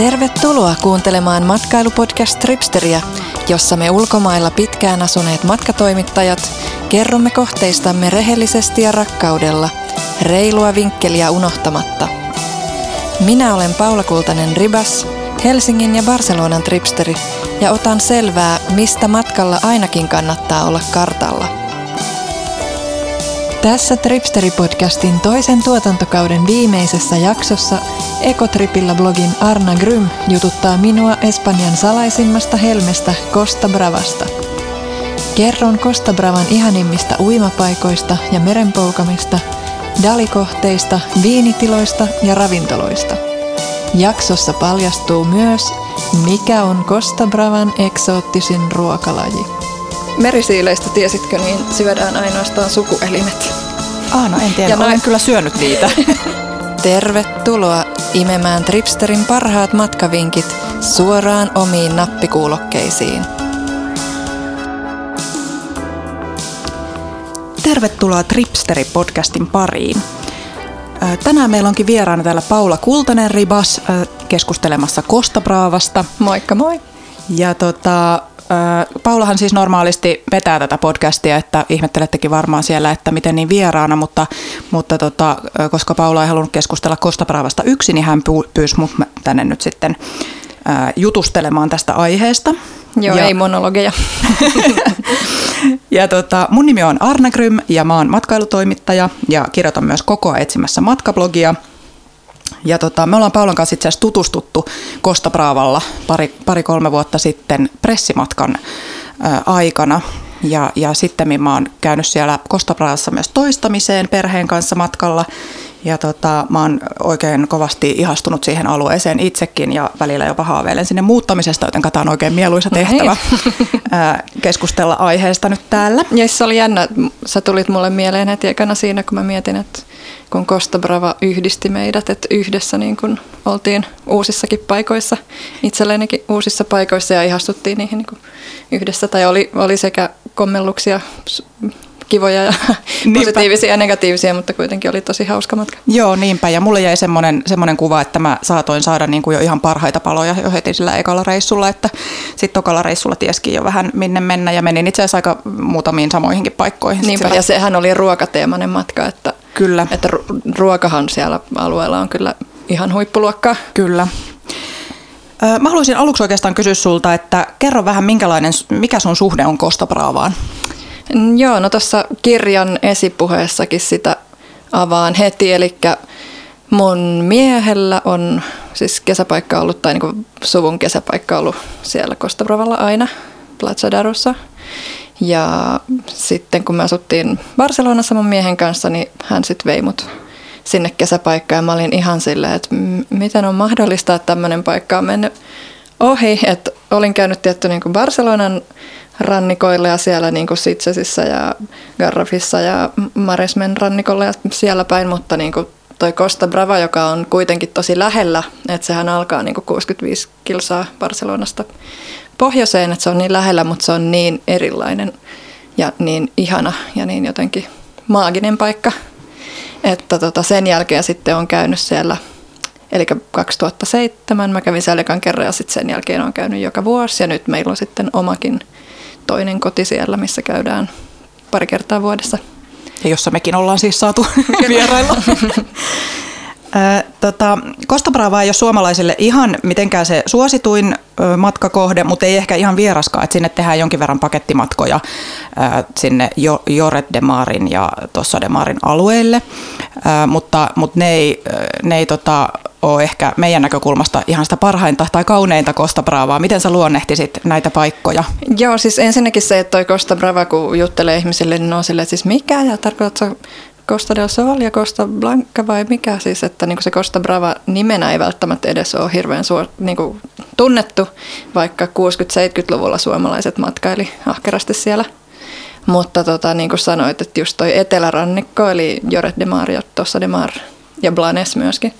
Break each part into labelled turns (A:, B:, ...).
A: Tervetuloa kuuntelemaan matkailupodcast Tripsteriä, jossa me ulkomailla pitkään asuneet matkatoimittajat kerromme kohteistamme rehellisesti ja rakkaudella, reilua vinkkeliä unohtamatta. Minä olen Paula Kultanen Ribas, Helsingin ja Barcelonan tripsteri, ja otan selvää, mistä matkalla ainakin kannattaa olla kartalla – tässä Tripsteri-podcastin toisen tuotantokauden viimeisessä jaksossa Ekotripillä blogin Arna Grym jututtaa minua Espanjan salaisimmasta helmestä Costa Bravasta. Kerron Costa Bravan ihanimmista uimapaikoista ja merenpoukamista, dalikohteista, viinitiloista ja ravintoloista. Jaksossa paljastuu myös, mikä on Costa Bravan eksoottisin ruokalaji.
B: Merisiileistä tiesitkö, niin syödään ainoastaan sukuelimet.
C: Ah, no en tiedä. Ja Olen noin... kyllä syönyt niitä.
A: Tervetuloa imemään Tripsterin parhaat matkavinkit suoraan omiin nappikuulokkeisiin.
C: Tervetuloa Tripsteri-podcastin pariin. Tänään meillä onkin vieraana täällä Paula Kultanen Ribas keskustelemassa Kosta Braavasta.
B: Moikka moi!
C: Ja tota, Paulahan siis normaalisti vetää tätä podcastia, että ihmettelettekin varmaan siellä, että miten niin vieraana, mutta, mutta tota, koska Paula ei halunnut keskustella Kostapravasta yksin, niin hän pyysi mut tänne nyt sitten jutustelemaan tästä aiheesta.
B: Joo, ja, ei monologeja.
C: ja tota, mun nimi on Arna Grym ja mä oon matkailutoimittaja ja kirjoitan myös kokoa etsimässä matkablogia – ja tota, me ollaan Paulan kanssa itse asiassa tutustuttu Kosta Braavalla pari, pari-kolme vuotta sitten pressimatkan ää, aikana. Ja, ja sitten mä oon käynyt siellä Kosta Braavassa myös toistamiseen perheen kanssa matkalla. Ja tota, mä oon oikein kovasti ihastunut siihen alueeseen itsekin ja välillä jopa haaveilen sinne muuttamisesta, joten tämä on oikein mieluisa tehtävä ää, keskustella aiheesta nyt täällä.
B: Ja se oli jännä, sä tulit mulle mieleen heti ekana siinä, kun mä mietin, että kun Costa Brava yhdisti meidät, että yhdessä niin kun oltiin uusissakin paikoissa, itsellenikin uusissa paikoissa ja ihastuttiin niihin niin yhdessä. Tai oli, oli sekä kommelluksia kivoja ja niinpä. positiivisia ja negatiivisia, mutta kuitenkin oli tosi hauska matka.
C: Joo, niinpä. Ja mulle jäi semmoinen, semmoinen kuva, että mä saatoin saada niin kuin jo ihan parhaita paloja jo heti sillä ekalla reissulla, että sitten tokalla reissulla tieskin jo vähän minne mennä ja menin itse asiassa aika muutamiin samoihinkin paikkoihin.
B: Niinpä, sillä... ja sehän oli ruokateemainen matka, että,
C: kyllä.
B: että ruokahan siellä alueella on kyllä ihan huippuluokkaa.
C: Kyllä. Mä haluaisin aluksi oikeastaan kysyä sulta, että kerro vähän minkälainen, mikä sun suhde on Kostabraavaan?
B: Joo, no tuossa kirjan esipuheessakin sitä avaan heti, eli mun miehellä on siis kesäpaikka ollut, tai niin suvun kesäpaikka ollut siellä Kostabrovalla aina, Plaza Darussa. Ja sitten kun me asuttiin Barcelonassa mun miehen kanssa, niin hän sitten vei mut sinne kesäpaikkaan ja mä olin ihan silleen, että miten on mahdollista, että tämmöinen paikka on mennyt ohi. Että olin käynyt tietty niin Barcelonan rannikoilla ja siellä niin kuin Sitsesissä ja Garrafissa ja Maresmen rannikolla ja siellä päin, mutta niin kuin toi Costa Brava, joka on kuitenkin tosi lähellä, että sehän alkaa niin kuin 65 kilsaa Barcelonasta pohjoiseen, että se on niin lähellä, mutta se on niin erilainen ja niin ihana ja niin jotenkin maaginen paikka, että tota sen jälkeen sitten on käynyt siellä – Eli 2007 mä kävin siellä kerran ja sitten sen jälkeen on käynyt joka vuosi ja nyt meillä on sitten omakin toinen koti siellä, missä käydään pari kertaa vuodessa.
C: Ja jossa mekin ollaan siis saatu vierailla. tota, Costa Brava ei ole suomalaisille ihan mitenkään se suosituin matkakohde, mutta ei ehkä ihan vieraskaan, että sinne tehdään jonkin verran pakettimatkoja sinne Joret de Marin ja tuossa de Marin alueille, mutta, mutta ne ei, ne ei tota, ole ehkä meidän näkökulmasta ihan sitä parhainta tai kauneinta Costa Bravaa. Miten sä luonnehtisit näitä paikkoja?
B: Joo, siis ensinnäkin se, että toi Costa Brava, kun juttelee ihmisille, niin on silleen, siis mikä ja tarkoitatko Costa del Sol ja Costa Blanca vai mikä siis, että niin se Costa Brava nimenä ei välttämättä edes ole hirveän suor, niin kuin tunnettu, vaikka 60-70-luvulla suomalaiset matkaili ahkerasti siellä. Mutta tota, niin kuin sanoit, että just toi etelärannikko, eli Joret de Mar ja Tossa de Mar ja Blanes myöskin,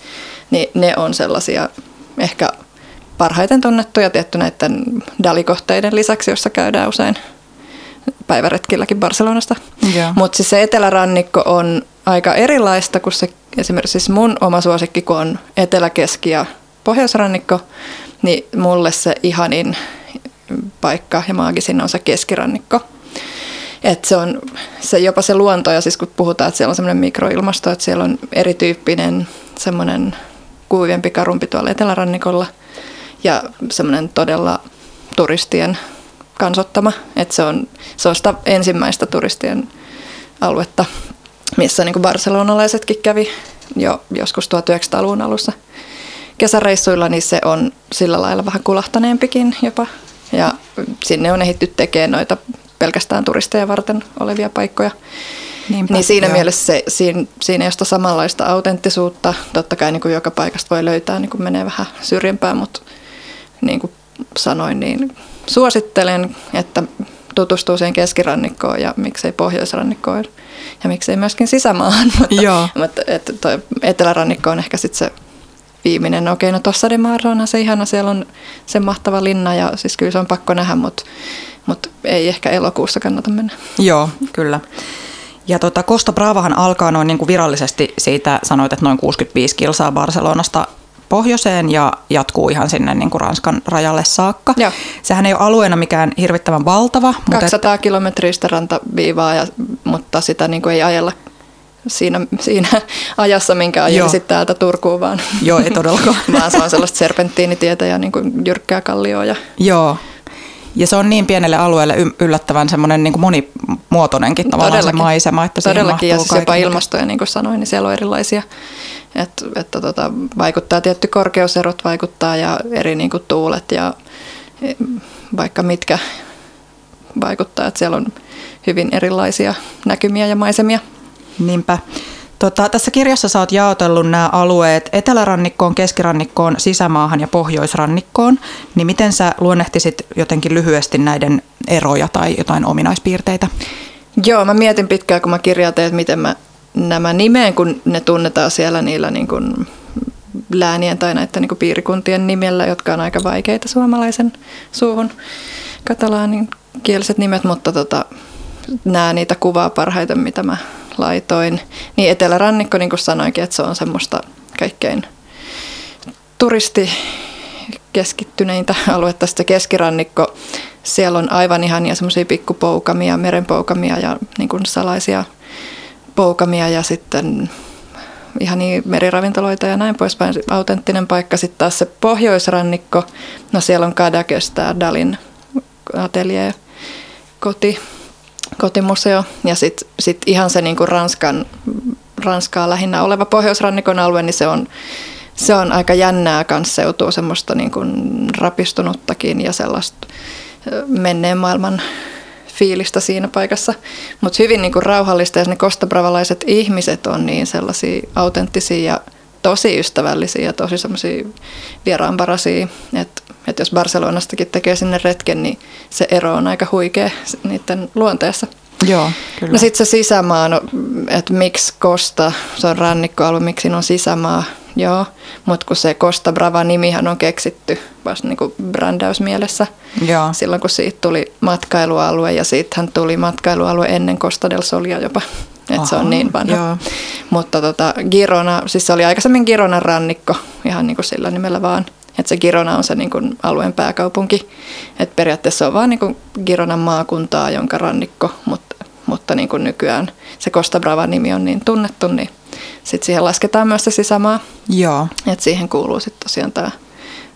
B: niin ne on sellaisia ehkä parhaiten tunnettuja tietty näiden dalikohteiden lisäksi, jossa käydään usein päiväretkilläkin Barcelonasta. Mutta siis se etelärannikko on aika erilaista kuin se esimerkiksi siis mun oma suosikki, kun on Etelä-Keski ja pohjoisrannikko, niin mulle se ihanin paikka ja maagisin on se keskirannikko. Et se on se, jopa se luonto, ja siis kun puhutaan, että siellä on semmoinen mikroilmasto, että siellä on erityyppinen semmoinen kuivempi, karumpi tuolla etelärannikolla ja semmoinen todella turistien kansottama, että se on, se on sitä ensimmäistä turistien aluetta, missä niin kuin barcelonalaisetkin kävi jo joskus 1900-luvun alussa kesäreissuilla, niin se on sillä lailla vähän kulahtaneempikin jopa. Ja sinne on ehitty tekemään noita pelkästään turisteja varten olevia paikkoja. Niinpä, niin siinä joo. mielessä se, siinä, siinä ei ole samanlaista autenttisuutta. Totta kai niin kuin joka paikasta voi löytää, niin kuin menee vähän syrjempään, mutta niin kuin sanoin, niin suosittelen, että tutustuu siihen keskirannikkoon ja miksei pohjoisrannikkoon ja miksei myöskin sisämaahan. Mutta, Joo. mutta että toi etelärannikko on ehkä sitten se viimeinen. Okei, no tuossa de on se ihana, siellä on se mahtava linna ja siis kyllä se on pakko nähdä, mutta, mutta ei ehkä elokuussa kannata mennä.
C: Joo, kyllä. Ja tota, Costa Bravahan alkaa noin niin kuin virallisesti siitä, sanoit, että noin 65 kilsaa Barcelonasta pohjoiseen ja jatkuu ihan sinne niin kuin Ranskan rajalle saakka. Joo. Sehän ei ole alueena mikään hirvittävän valtava.
B: 200 mutta kilometristä rantaviivaa, ja, mutta sitä niin kuin ei ajella siinä, siinä ajassa, minkä ajelisit täältä Turkuun vaan.
C: Joo, ei todellakaan.
B: vaan se on sellaista serpenttiinitietä ja niin kuin jyrkkää kallioa. Ja...
C: Joo, ja se on niin pienelle alueelle yllättävän semmoinen niin monimuotoinenkin tavallaan Todellakin. se maisema. Että
B: Todellakin, ja siis jopa ilmastoja, niin kuin sanoin, niin siellä on erilaisia. Että, että tota, vaikuttaa tietty korkeuserot vaikuttaa ja eri niin kuin tuulet ja e, vaikka mitkä vaikuttaa, että siellä on hyvin erilaisia näkymiä ja maisemia.
C: Niinpä. Tota, tässä kirjassa sä oot jaotellut nämä alueet etelärannikkoon, keskirannikkoon, sisämaahan ja pohjoisrannikkoon. Niin miten sä luonnehtisit jotenkin lyhyesti näiden eroja tai jotain ominaispiirteitä?
B: Joo, mä mietin pitkään, kun mä kirjoitin, että miten mä nämä nimeen, kun ne tunnetaan siellä niillä niin kuin läänien tai näiden niin kuin piirikuntien nimellä, jotka on aika vaikeita suomalaisen suuhun, katalaanin kieliset nimet, mutta tota, nämä niitä kuvaa parhaiten, mitä mä laitoin. Niin Etelärannikko, niin kuin sanoinkin, että se on semmoista kaikkein turisti keskittyneintä aluetta. Sitten keskirannikko, siellä on aivan ihania semmoisia pikkupoukamia, merenpoukamia ja niin kuin salaisia poukamia ja sitten ihan niin meriravintoloita ja näin poispäin. Autenttinen paikka. Sitten taas se pohjoisrannikko, no siellä on Kadakesta, Dalin atelier, koti, kotimuseo ja sitten sit ihan se niinku Ranskan, Ranskaa lähinnä oleva pohjoisrannikon alue, niin se on, se on aika jännää kanssa seutuu semmoista niinku rapistunuttakin ja sellaista menneen maailman fiilistä siinä paikassa. Mutta hyvin niinku rauhallista ja ne kostabravalaiset ihmiset on niin sellaisia autenttisia ja tosi ystävällisiä ja tosi semmoisia vieraanparaisia, että et jos Barcelonastakin tekee sinne retken, niin se ero on aika huikea niiden luonteessa.
C: Joo, kyllä.
B: No sitten se sisämaa, no, että miksi Kosta, se on rannikkoalue, miksi siinä on sisämaa, joo. Mutta kun se Costa Brava-nimihän on keksitty vasta niinku brändäysmielessä joo. silloin, kun siitä tuli matkailualue ja siitähän tuli matkailualue ennen Costa del Solia jopa. Että se on niin vanha. Joo. Mutta tota, Girona, siis se oli aikaisemmin Gironan rannikko, ihan niin kuin sillä nimellä vaan. Että se Girona on se niin kuin alueen pääkaupunki. Että periaatteessa on vaan niin kuin Gironan maakuntaa, jonka rannikko, mutta, mutta niin kuin nykyään se Costa Brava-nimi on niin tunnettu, niin sitten siihen lasketaan myös se sisämaa.
C: Joo.
B: Että siihen kuuluu sitten tosiaan tämä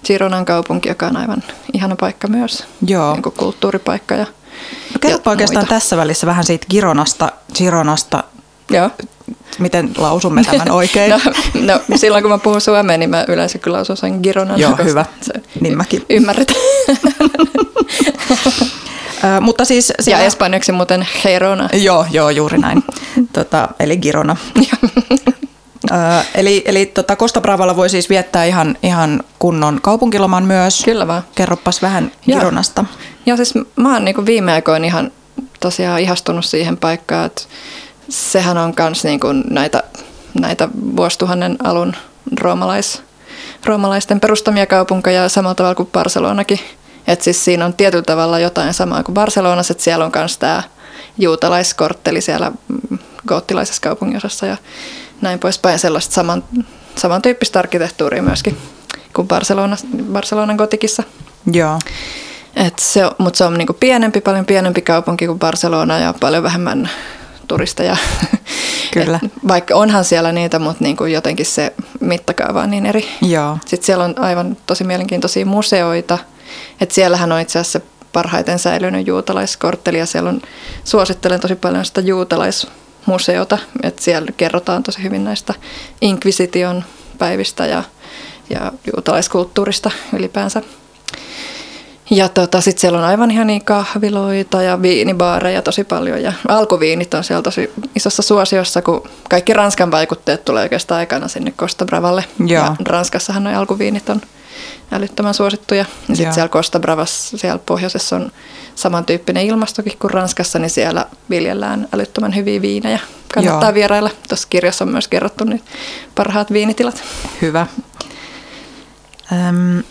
B: Gironan kaupunki, joka on aivan ihana paikka myös. Joo. Niin kuin kulttuuripaikka ja
C: No kerropa oikeastaan muita. tässä välissä vähän siitä Gironasta, Gironasta Joo. Miten lausumme tämän oikein?
B: no, no, silloin kun mä puhun suomea, niin mä yleensä kyllä lausun sen Gironan.
C: Joo, hyvä. Se, niin mäkin.
B: Ymmärretään.
C: Mutta siis
B: siellä... Ja espanjaksi muuten Girona.
C: Joo, joo, juuri näin. tota, eli Girona. Eli eli tota, Costa Bravalla voi siis viettää ihan, ihan kunnon kaupunkiloman myös.
B: Kyllä vaan.
C: Kerropas vähän Gironasta.
B: Joo, siis mä oon niinku viime aikoina ihan tosiaan ihastunut siihen paikkaan, että sehän on myös niinku näitä, näitä vuosituhannen alun roomalais, roomalaisten perustamia kaupunkeja samalla tavalla kuin Barcelonakin – et siis siinä on tietyllä tavalla jotain samaa kuin Barcelonassa, että siellä on myös tämä juutalaiskortteli siellä mm, goottilaisessa kaupunginosassa ja näin poispäin. Sellaista saman, samantyyppistä arkkitehtuuria myöskin kuin Barcelona, Barcelonan kotikissa.
C: Joo.
B: Et se, mutta se on niinku pienempi, paljon pienempi kaupunki kuin Barcelona ja paljon vähemmän turisteja.
C: Kyllä.
B: Et vaikka onhan siellä niitä, mutta niinku jotenkin se mittakaava on niin eri.
C: Joo.
B: Sitten siellä on aivan tosi mielenkiintoisia museoita. Et siellähän on itse asiassa parhaiten säilynyt juutalaiskortteli ja siellä on, suosittelen tosi paljon sitä juutalaismuseota. Et siellä kerrotaan tosi hyvin näistä inkvisition päivistä ja, ja juutalaiskulttuurista ylipäänsä. Ja tota, sitten siellä on aivan ihan niin kahviloita ja viinibaareja tosi paljon. Ja alkuviinit on siellä tosi isossa suosiossa, kun kaikki Ranskan vaikutteet tulee oikeastaan aikana sinne Costa Bravalle.
C: Joo.
B: Ja Ranskassahan nuo alkuviinit on älyttömän suosittuja. Ja sitten siellä Costa Bravassa, siellä pohjoisessa on samantyyppinen ilmastokin kuin Ranskassa, niin siellä viljellään älyttömän hyviä viinejä. Kannattaa
C: Joo.
B: vierailla. Tuossa kirjassa on myös kerrottu nyt parhaat viinitilat.
C: Hyvä. Öm,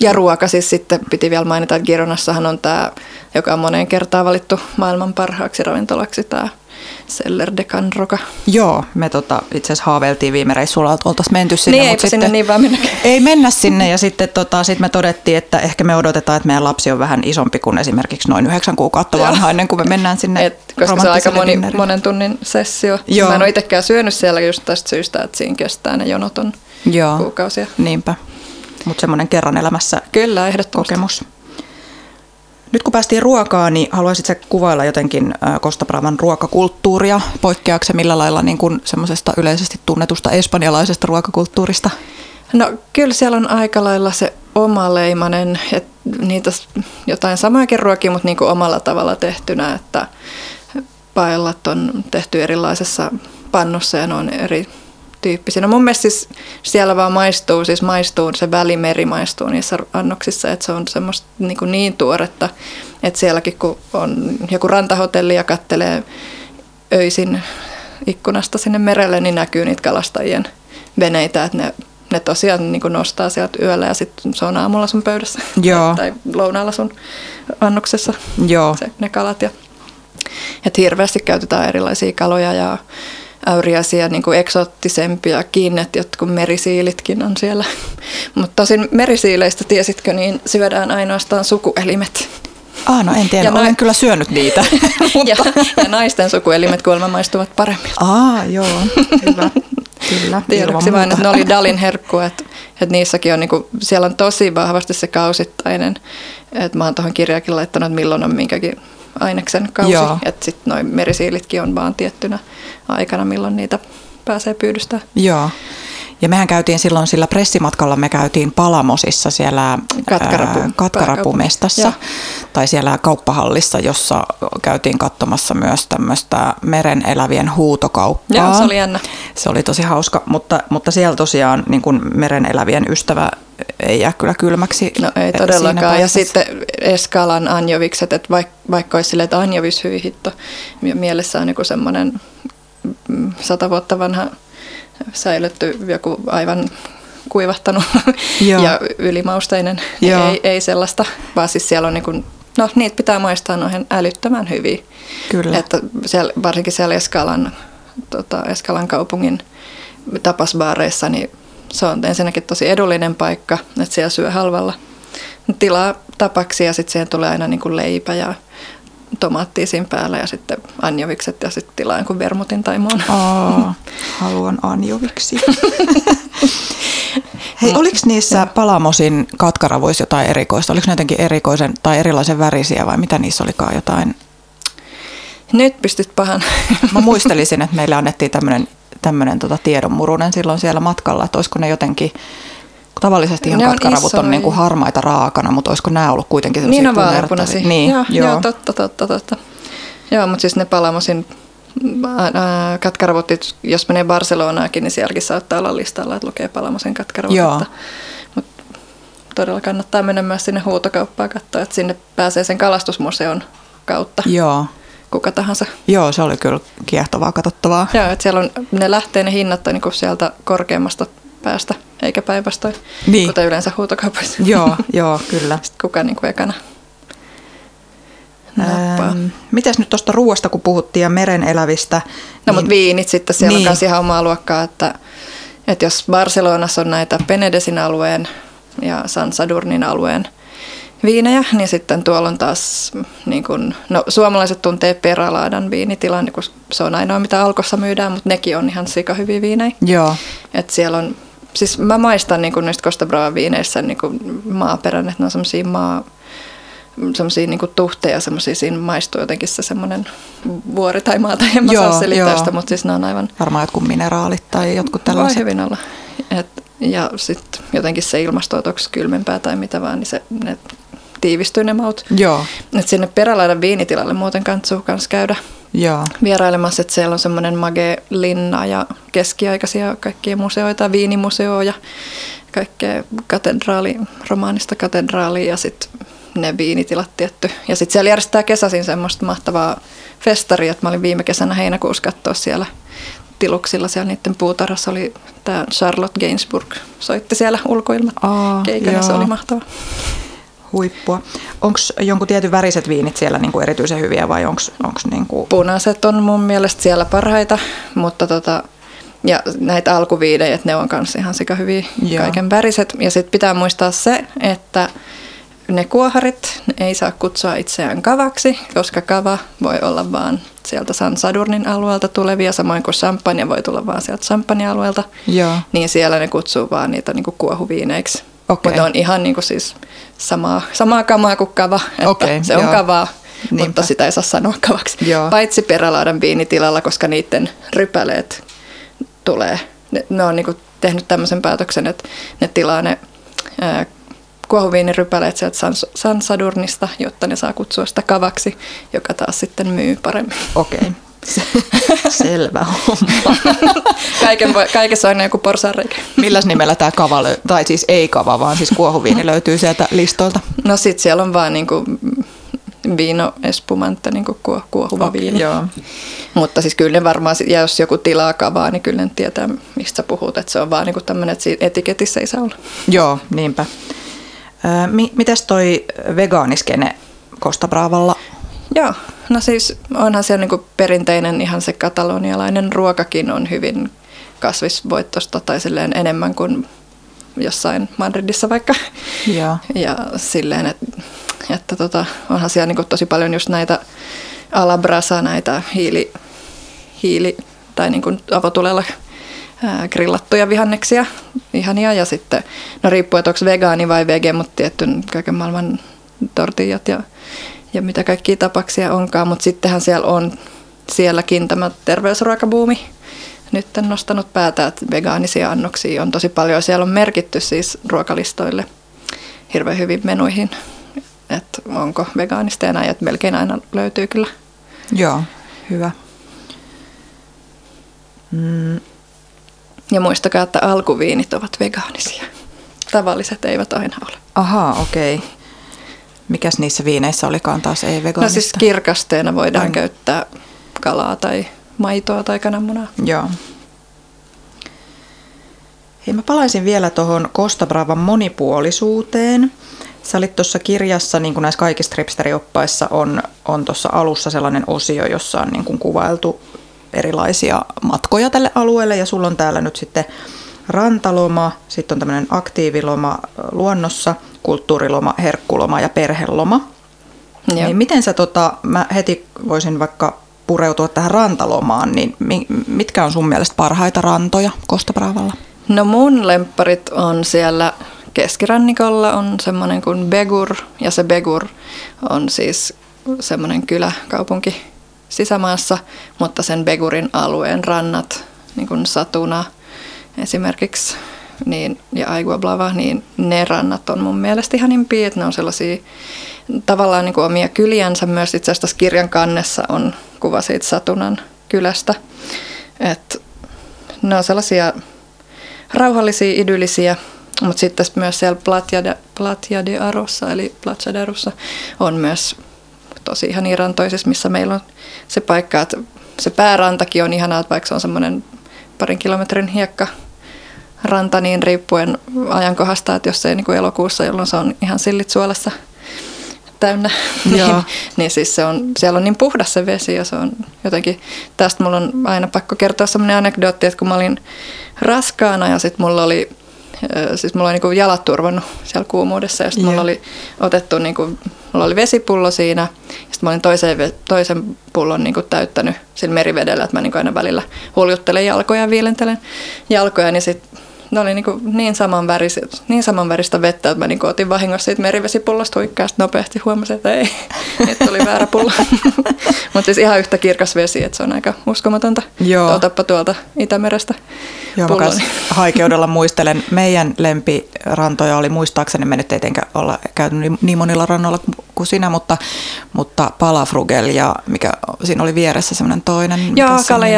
B: Ja ruoka siis sitten piti vielä mainita, että Gironassahan on tämä, joka on moneen kertaan valittu maailman parhaaksi ravintolaksi, tämä Seller de Can Roca.
C: joo, me tota, itse asiassa haaveiltiin viime reissulla, että oltaisiin menty sinne.
B: Niin,
C: mut
B: eipä sinne niin vaan mennäkään.
C: Ei mennä sinne ja sitten tota, sit me todettiin, että ehkä me odotetaan, että meidän lapsi on vähän isompi kuin esimerkiksi noin yhdeksän kuukautta vanha ennen kuin me mennään sinne
B: Et, koska se on aika moni,
C: dinnerille.
B: monen tunnin sessio.
C: Joo.
B: Mä en ole itsekään syönyt siellä just tästä syystä, että siinä kestää ne jonot on
C: Joo,
B: kuukausia.
C: niinpä. Mutta semmoinen kerran elämässä
B: Kyllä, ehdottomasti.
C: kokemus. Nyt kun päästiin ruokaan, niin haluaisit sä kuvailla jotenkin äh, Costa Bravan ruokakulttuuria? Poikkeaako se millä lailla niin kuin semmoisesta yleisesti tunnetusta espanjalaisesta ruokakulttuurista?
B: No kyllä siellä on aika lailla se omaleimainen, että niitä jotain samakin ruokia, mutta niin kuin omalla tavalla tehtynä, että paellat on tehty erilaisessa pannussa ja ne on eri tyyppisiä. No mun mielestä siis siellä vaan maistuu, siis maistuu, se välimeri maistuu niissä annoksissa, että se on semmoista niin, kuin niin tuoretta, että sielläkin kun on joku rantahotelli ja kattelee öisin ikkunasta sinne merelle, niin näkyy niitä kalastajien veneitä, että ne, ne tosiaan niin kuin nostaa sieltä yöllä ja sitten se on aamulla sun pöydässä
C: Joo.
B: tai lounaalla sun annoksessa
C: Joo,
B: se, ne kalat. Ja, et hirveästi käytetään erilaisia kaloja ja äyriäisiä, niin kuin eksoottisempiakin, että jotkut merisiilitkin on siellä. Mutta tosin merisiileistä, tiesitkö, niin syödään ainoastaan sukuelimet.
C: ah, no en tiedä,
B: Ja
C: olen kyllä syönyt niitä.
B: ja, ja naisten sukuelimet kuulemma maistuvat paremmin.
C: ah, joo, hyvä. Kyllä,
B: Tiedoksi vain, että ne oli Dalin herkku, että, että niissäkin on, niinku, siellä on tosi vahvasti se kausittainen. Että mä oon tuohon kirjaakin laittanut, että milloin on minkäkin aineksen kausi.
C: Joo.
B: Että sitten noin merisiilitkin on vaan tiettynä aikana, milloin niitä pääsee pyydystämään.
C: Joo. Ja mehän käytiin silloin sillä pressimatkalla, me käytiin Palamosissa siellä
B: Katkarapu-
C: ää, Katkarapumestassa
B: Joo.
C: tai siellä kauppahallissa, jossa käytiin katsomassa myös tämmöistä meren elävien huutokauppaa.
B: Joo, se oli jännä.
C: Se oli tosi hauska, mutta, mutta siellä tosiaan niin kuin meren elävien ystävä ei jää kyllä kylmäksi.
B: No ei todellakaan. Ja sitten Eskalan anjovikset, että vaikka, vaikka olisi silleen, että anjovis hyi hitto, mie- mielessä on joku semmoinen mm, sata vuotta vanha säilytty joku aivan kuivahtanut
C: Joo.
B: ja ylimausteinen.
C: Joo.
B: Ei, ei sellaista, vaan siis siellä on niin kuin, no niitä pitää maistaa noihin älyttömän hyviä.
C: Kyllä.
B: Että siellä, varsinkin siellä Eskalan, tota, Eskalan kaupungin tapasbaareissa, niin se on ensinnäkin tosi edullinen paikka, että siellä syö halvalla. Tilaa tapaksi ja sitten siihen tulee aina niin kuin leipä ja tomaattia siinä päällä ja sitten anjovikset ja sitten tilaa jonkun vermutin tai muun.
C: Aa, haluan anjoviksi. Hei, oliko niissä Palamosin katkaravoissa jotain erikoista? Oliko ne jotenkin erikoisen tai erilaisen värisiä vai mitä niissä olikaan jotain?
B: Nyt pystyt pahan.
C: Mä muistelisin, että meille annettiin tämmöinen tämmöinen tota tiedonmurunen silloin siellä matkalla, että olisiko ne jotenkin, tavallisesti ihan
B: Ne on
C: katkaravut on niin kuin harmaita raakana, mutta olisiko nämä ollut kuitenkin
B: niin
C: sellaisia
B: on
C: punertavia?
B: vaaleanpunaisia.
C: Niin,
B: joo,
C: joo.
B: joo. totta, totta, totta. Joo, mutta siis ne palamosin ää, katkaravutit, jos menee Barcelonaakin, niin sielläkin saattaa olla listalla, että lukee palamosen katkaravut.
C: Joo.
B: Mutta, todella kannattaa mennä myös sinne huutokauppaan katsoa, että sinne pääsee sen kalastusmuseon kautta
C: Joo.
B: kuka tahansa.
C: Joo, se oli kyllä kiehtovaa katsottavaa.
B: Joo, että siellä on, ne lähtee ne hinnat on niin sieltä korkeammasta päästä, eikä päinvastoin,
C: Niin.
B: kuten yleensä huutokaupoissa.
C: Joo, joo, kyllä.
B: Sitten kuka niin kuin ekana nappaa.
C: Ähm, mites nyt tuosta ruoasta, kun puhuttiin ja meren elävistä?
B: No mutta viinit sitten, siellä niin.
C: Niin.
B: on myös ihan omaa luokkaa, että, että jos Barcelonassa on näitä Penedesin alueen ja San Sadurnin alueen viinejä, niin sitten tuolla on taas, niin kun, no suomalaiset tuntee Peralaadan viinitilan, niin kun se on ainoa mitä alkossa myydään, mutta nekin on ihan sika hyviä viinejä.
C: Joo.
B: Et siellä on, siis mä maistan niin niistä Costa Brava viineissä niin maaperän, että ne on semmoisia maa, semmoisia niin tuhteja, semmoisia siinä maistuu jotenkin se semmoinen vuori tai maata, en mä joo, saa selittää sitä, mutta siis ne on aivan...
C: Varmaan jotkut mineraalit tai jotkut tällaiset.
B: Voi hyvin olla. Et, ja sitten jotenkin se ilmasto, onko kylmempää tai mitä vaan, niin se, ne tiivistyy ne maut.
C: Joo.
B: Et sinne perälaidan viinitilalle muuten kantsuu kans käydä
C: Joo.
B: vierailemassa, että siellä on semmoinen Mage-linna ja keskiaikaisia kaikkia museoita, viinimuseo ja kaikkea katedraali, romaanista katedraalia ja sitten ne viinitilat tietty. Ja sitten siellä järjestää kesäsin semmoista mahtavaa festaria, että mä olin viime kesänä heinäkuussa katsoa siellä tiluksilla siellä niiden puutarhassa oli tämä Charlotte Gainsbourg soitti siellä ulkoilmat keikana, se oli mahtava.
C: Huippua. Onko jonkun tietyn väriset viinit siellä niinku erityisen hyviä vai onko niinku...
B: Punaiset on mun mielestä siellä parhaita, mutta tota, ja näitä alkuviidejä, että ne on kanssa ihan sika hyviä Joo. kaiken väriset. Ja sitten pitää muistaa se, että ne kuoharit ne ei saa kutsua itseään kavaksi, koska kava voi olla vaan sieltä San Sadurnin alueelta tulevia, samoin kuin champagne voi tulla vaan sieltä champagne-alueelta.
C: Joo.
B: Niin siellä ne kutsuu vaan niitä niinku kuohuviineiksi.
C: Okay.
B: Mutta on ihan niinku siis samaa, samaa kamaa kuin kava, että okay, se on joo. kavaa, Niinpä. mutta sitä ei saa sanoa kavaksi.
C: Joo.
B: Paitsi perälaadan viinitilalla, koska niiden rypäleet tulee. Ne, ne on niinku tehnyt tämmöisen päätöksen, että ne tilaa ne ää, kuohuviinirypäleet sieltä San, San Sadurnista, jotta ne saa kutsua sitä kavaksi, joka taas sitten myy paremmin.
C: Okei. Okay. Selvä homma.
B: Kaiken voi, kaikessa on joku porsareikä.
C: Milläs nimellä tämä kava, tai siis ei kava, vaan siis kuohuviini löytyy sieltä listolta?
B: No sit siellä on vaan niinku viino espumante, niinku kuohuva okay, viini.
C: Joo.
B: Mutta siis kyllä ne varmaan, ja jos joku tilaa kavaa, niin kyllä ne tietää, mistä puhut. Että se on vaan niinku tämmöinen, että etiketissä ei saa olla.
C: Joo, niinpä. Mites toi vegaaniskene Costa Bravalla?
B: Joo, no siis onhan se niin perinteinen ihan se katalonialainen ruokakin on hyvin kasvisvoittosta tai silleen enemmän kuin jossain Madridissa vaikka.
C: Ja,
B: ja silleen, että, että tota, onhan siellä niin tosi paljon just näitä alabrasa, näitä hiili, hiili tai niin avotulella ää, grillattuja vihanneksia, ihania. Ja sitten, no riippuu, että onko vegaani vai vege, mutta tietty kaiken maailman tortillat ja, ja mitä kaikkia tapaksia onkaan. Mutta sittenhän siellä on sielläkin tämä terveysruokabuumi nyt nostanut päätä, että vegaanisia annoksia on tosi paljon. Siellä on merkitty siis ruokalistoille hirveän hyvin menuihin, että onko vegaanista enää, että melkein aina löytyy kyllä.
C: Joo, hyvä.
B: Mm. Ja muistakaa, että alkuviinit ovat vegaanisia. Tavalliset eivät aina ole.
C: Ahaa, okei. Okay. Mikäs niissä viineissä olikaan taas ei vegaanista?
B: No siis kirkasteena voidaan Ain. käyttää kalaa tai maitoa tai kananmunaa.
C: Joo. Hei, mä palaisin vielä tuohon Costa Bravan monipuolisuuteen. Sä olit tuossa kirjassa, niin kuin näissä kaikissa tripsterioppaissa on, on tuossa alussa sellainen osio, jossa on niin kuin kuvailtu erilaisia matkoja tälle alueelle ja sulla on täällä nyt sitten rantaloma, sitten on tämmöinen aktiiviloma luonnossa, kulttuuriloma, herkkuloma ja perheloma. Niin miten sä tota, mä heti voisin vaikka pureutua tähän rantalomaan, niin mitkä on sun mielestä parhaita rantoja Kostabraavalla?
B: No mun lempparit on siellä keskirannikolla on semmoinen kuin Begur ja se Begur on siis semmoinen kylä, kaupunki sisämaassa, mutta sen Begurin alueen rannat, niin kuin Satuna esimerkiksi niin, ja Aiguablava, niin ne rannat on mun mielestä ihanimpia, että ne on sellaisia tavallaan niin kuin omia kyliänsä myös itse asiassa kirjan kannessa on kuva siitä Satunan kylästä. Et ne on sellaisia rauhallisia, idyllisiä, mutta sitten myös siellä Platja de, Arossa, eli Platja de Arossa, on myös tosi ihan irantoisessa, missä meillä on se paikka, että se päärantakin on ihanaa, vaikka se on semmoinen parin kilometrin hiekka ranta, niin riippuen ajankohdasta, että jos se ei niin kuin elokuussa, jolloin se on ihan sillit suolassa täynnä,
C: Joo.
B: niin, niin siis se on, siellä on niin puhdas se vesi ja se on jotenkin, tästä mulla on aina pakko kertoa semmoinen anekdootti, että kun mä olin raskaana ja sitten mulla oli Siis mulla oli niinku jalat turvannut siellä kuumuudessa ja sitten mulla oli otettu, niinku, mulla oli vesipullo siinä ja sitten mä olin toisen, ve- toisen pullon niinku täyttänyt sillä merivedellä, että mä niinku aina välillä huljuttelen jalkoja ja viilentelen jalkoja, niin sitten ne oli niinku niin, samanväristä, niin samanväristä vettä, että mä niinku otin vahingossa siitä merivesipullosta huikkaa nopeasti huomasin, että ei, että oli väärä pullo. Mutta siis ihan yhtä kirkas vesi, että se on aika uskomatonta.
C: Joo.
B: Otappa tuolta Itämerestä
C: Joo, mä haikeudella muistelen. Meidän lempirantoja oli muistaakseni, me nyt ei tietenkään olla käyty niin- niin monilla rannoilla kuin sinä, mutta, mutta Palafrugel ja mikä siinä oli vieressä semmoinen toinen.
B: Joo,
C: mikäs se
B: Kalle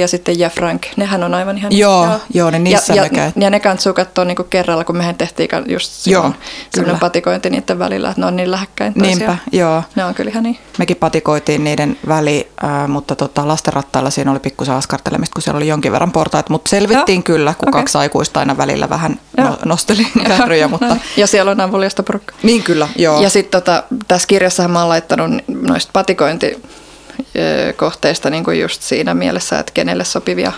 B: ja sitten Ja Frank, nehän on aivan ihan...
C: Joo, joo, niin niissä
B: ja,
C: me
B: ja, ja ne kanssuu katsoa niinku kerralla, kun mehän tehtiin just
C: Joo,
B: silloin sellainen
C: kyllä.
B: patikointi niiden välillä, että ne on niin lähekkäin toisiaan.
C: Niinpä, joo.
B: Ne on kyllä ihan niin.
C: Mekin patikoitiin niiden väli, äh, mutta tota, lastenrattailla siinä oli pikkusen askartelemista, kun siellä oli jonkin verran portaita, mutta selvittiin
B: Joo,
C: kyllä, kun
B: okei.
C: kaksi aikuista aina välillä vähän
B: Joo.
C: no, nosteli kärryjä, mutta
B: Ja siellä on avuliasta porukka.
C: niin kyllä, joo.
B: Ja sitten tota, tässä kirjassahan mä oon laittanut noista patikointikohteista niin kuin just siinä mielessä, että kenelle sopivia.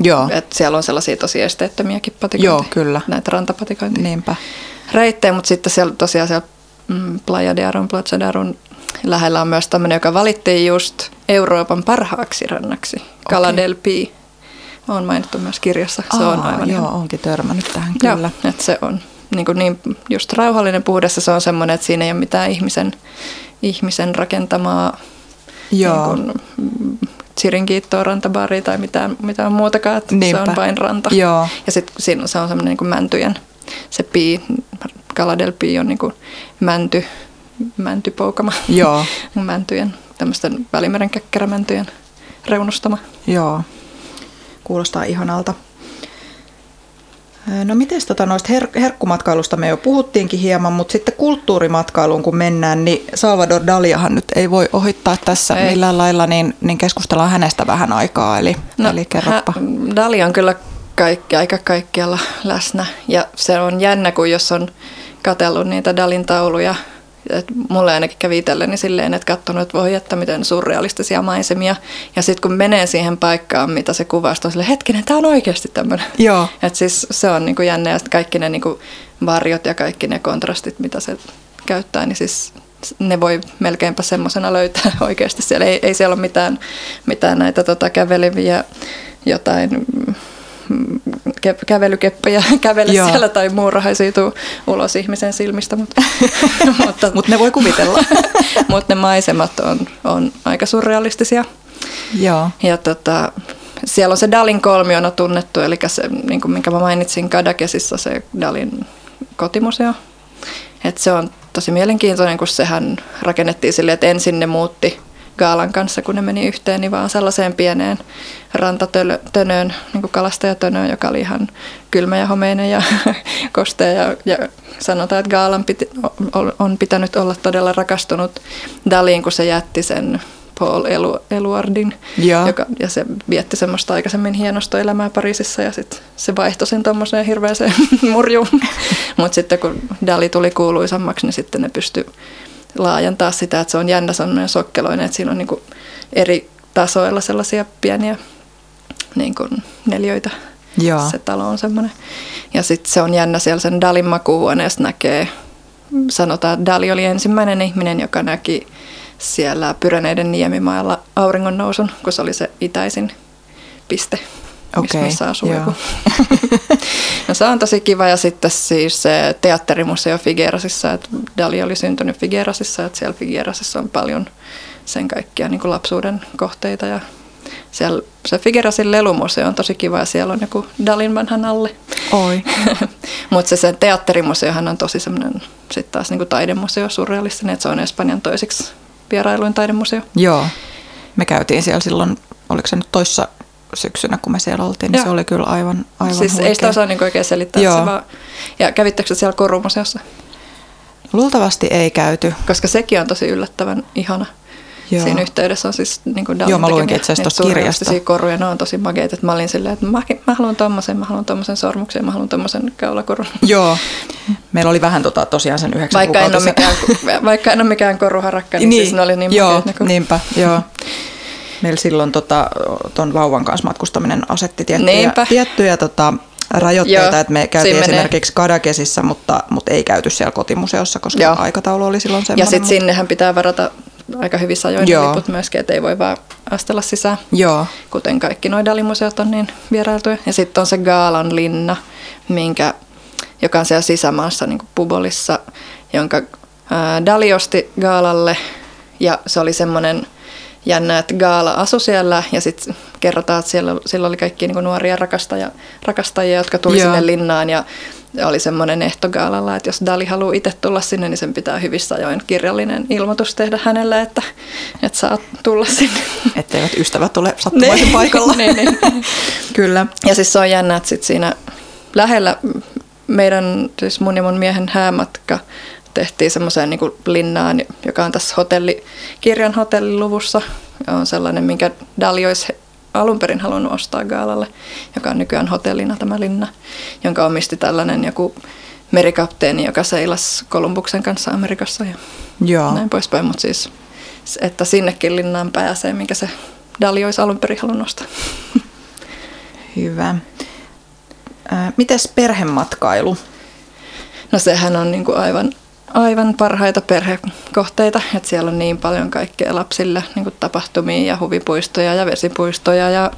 C: joo,
B: Että siellä on sellaisia tosi esteettömiäkin patikointi.
C: Joo, kyllä.
B: Näitä rantapatikointia.
C: niinpä.
B: reittejä, mutta sitten siellä tosiaan siellä mm, Playa de Aron, Plaza de Aron lähellä on myös tämmöinen, joka valittiin just Euroopan parhaaksi rannaksi. Cala
C: Okei.
B: del Pi on mainittu myös kirjassa. Se on
C: Aa,
B: aivan
C: joo,
B: ihan,
C: onkin törmännyt tähän
B: joo,
C: kyllä.
B: että se on niin, kuin niin just rauhallinen puhdas ja se on semmoinen, että siinä ei ole mitään ihmisen, ihmisen rakentamaa
C: Joo.
B: niin kuin, mm, chirinkiittoa, rantabaaria tai mitään, mitään muutakaan, että se
C: Niinpä.
B: on vain ranta.
C: Joo.
B: Ja sitten siinä se on semmoinen niin kuin mäntyjen, se pii, Cala del Pi on niin kuin mänty, mäntypoukama,
C: Joo,
B: mäntyjen, tämmöisten välimeren käkkärämäntyjen reunustama.
C: joo. Kuulostaa ihanalta. No miten tota noista her- herkkumatkailusta me jo puhuttiinkin hieman, mutta sitten kulttuurimatkailuun kun mennään, niin Salvador Daliahan nyt ei voi ohittaa tässä
B: Ei.
C: millään lailla, niin, niin keskustellaan hänestä vähän aikaa, eli, no, eli kerropa.
B: hä- Dali on kyllä kaikki, aika kaikkialla läsnä ja se on jännä, kun jos on katsellut niitä Dalin tauluja, et mulle ainakin kävi itselleni silleen, että katsonut, että voi että miten surrealistisia maisemia. Ja sitten kun menee siihen paikkaan, mitä se kuvastaa, on silleen, hetkinen, tämä on oikeasti tämmöinen.
C: Joo,
B: Et siis se on niinku jännä ja kaikki ne niinku varjot ja kaikki ne kontrastit, mitä se käyttää, niin siis ne voi melkeinpä semmoisena löytää oikeasti siellä. Ei, ei siellä ole mitään, mitään näitä tota, käveleviä jotain kävelykeppejä kävele
C: Joo.
B: siellä tai muurahaisia tuu ulos ihmisen silmistä, mutta, mutta,
C: mutta ne voi kuvitella.
B: mutta ne maisemat on, on aika surrealistisia.
C: joo,
B: Ja tota, siellä on se Dalin kolmiona tunnettu, eli se, niin kuin minkä mä mainitsin Kadakesissa, se Dalin kotimuseo. Et se on tosi mielenkiintoinen, kun sehän rakennettiin silleen, että ensin ne muutti Gaalan kanssa, kun ne meni yhteen, niin vaan sellaiseen pieneen rantatönöön, niin kuin kalastajatönöön, joka oli ihan kylmä ja homeinen ja kostea. Ja, ja sanotaan, että Gaalan piti, on- pitänyt olla todella rakastunut Daliin, kun se jätti sen Paul Elu, Eluardin,
C: Joo.
B: joka, ja se vietti semmoista aikaisemmin hienosta elämää Pariisissa ja sitten se vaihtoi sen tommoseen hirveäseen murjuun. Mutta sitten kun Dali tuli kuuluisammaksi, niin sitten ne pystyi laajentaa sitä, että se on jännä semmoinen sokkeloinen, että siinä on niinku eri tasoilla sellaisia pieniä niin kuin neljöitä.
C: Joo.
B: Se talo on semmoinen. Ja sitten se on jännä siellä sen Dalin makuuhuoneessa näkee, sanotaan, että Dali oli ensimmäinen ihminen, joka näki siellä Pyreneiden niemimaalla auringon nousun, kun se oli se itäisin piste, missä,
C: Okei,
B: missä asuu
C: joo.
B: joku. no se on tosi kiva ja sitten siis se teatterimuseo Figuerasissa, että Dali oli syntynyt Figuerasissa, että siellä Figuerasissa on paljon sen kaikkia niin kuin lapsuuden kohteita ja siellä se Figuerasin lelumuseo on tosi kiva ja siellä on joku Dalin vanhan alle.
C: Oi.
B: Mutta se, se teatterimuseohan on tosi semmoinen sitten taas niinku taidemuseo, surrealistinen, että se on Espanjan toiseksi vierailuin taidemuseo.
C: Joo. Me käytiin siellä silloin, oliko se nyt toissa syksynä, kun me siellä oltiin, niin
B: Joo.
C: se oli kyllä aivan, aivan
B: siis ei sitä
C: huikea.
B: osaa niinku oikein selittää.
C: Joo.
B: Se vaan, ja kävittekö te siellä korumuseossa?
C: Luultavasti ei käyty.
B: Koska sekin on tosi yllättävän ihana. Joo. Siinä yhteydessä on siis niin kuin
C: Joo, mä luinkin itse asiassa kirjasta.
B: koruja, ne on tosi makeita, mä olin silleen, että mä, mä haluan tommosen, mä haluan tommosen sormuksen, mä haluan tommosen kaulakorun.
C: Joo, meillä oli vähän tota, tosiaan sen yhdeksän
B: vaikka en, ole mikään, vaikka en ole mikään koruharakka, niin, niin siis ne oli niin
C: joo,
B: makeita.
C: Kun... niinpä, joo. Meillä silloin tota, ton vauvan kanssa matkustaminen asetti tiettyjä, tiettyjä tota, rajoitteita, Joo, että me käytiin esimerkiksi Kadakesissa, mutta, mutta ei käyty siellä kotimuseossa, koska Joo. aikataulu oli silloin semmoinen.
B: Ja sitten mutta... sinnehän pitää varata aika hyvissä ajoin liput myöskin, että ei voi vaan astella sisään.
C: Joo.
B: Kuten kaikki noin dalimuseot on niin vierailtuja. Ja sitten on se Gaalan linna, minkä, joka on siellä sisämaassa niin Pubolissa, jonka ää, Dali osti Gaalalle. Ja se oli semmoinen jännä, että Gaala asui siellä ja sitten kerrotaan, että siellä, siellä oli kaikki niin nuoria rakastajia, rakastajia, jotka tuli Joo. sinne linnaan ja oli semmoinen ehto Gaalalla, että jos Dali haluaa itse tulla sinne, niin sen pitää hyvissä ajoin kirjallinen ilmoitus tehdä hänelle, että, että saa tulla sinne.
C: Etteivät ystävät ole sattumaisen niin. paikalla.
B: niin, niin.
C: Kyllä.
B: Ja siis se on jännä, että sit siinä lähellä meidän, siis mun ja mun miehen häämatka tehtiin semmoiseen niin linnaan, joka on tässä hotelli, kirjan hotelliluvussa. On sellainen, minkä Dali olisi alun perin halunnut ostaa Gaalalle, joka on nykyään hotellina tämä linna, jonka omisti tällainen joku merikapteeni, joka seilasi Kolumbuksen kanssa Amerikassa ja Joo. näin poispäin. Mutta siis, että sinnekin linnaan pääsee, minkä se Dali olisi alun perin halunnut ostaa.
C: Hyvä. Mites perhematkailu?
B: No sehän on niin kuin aivan aivan parhaita perhekohteita, että siellä on niin paljon kaikkea lapsille niin kuin tapahtumia ja huvipuistoja ja vesipuistoja ja,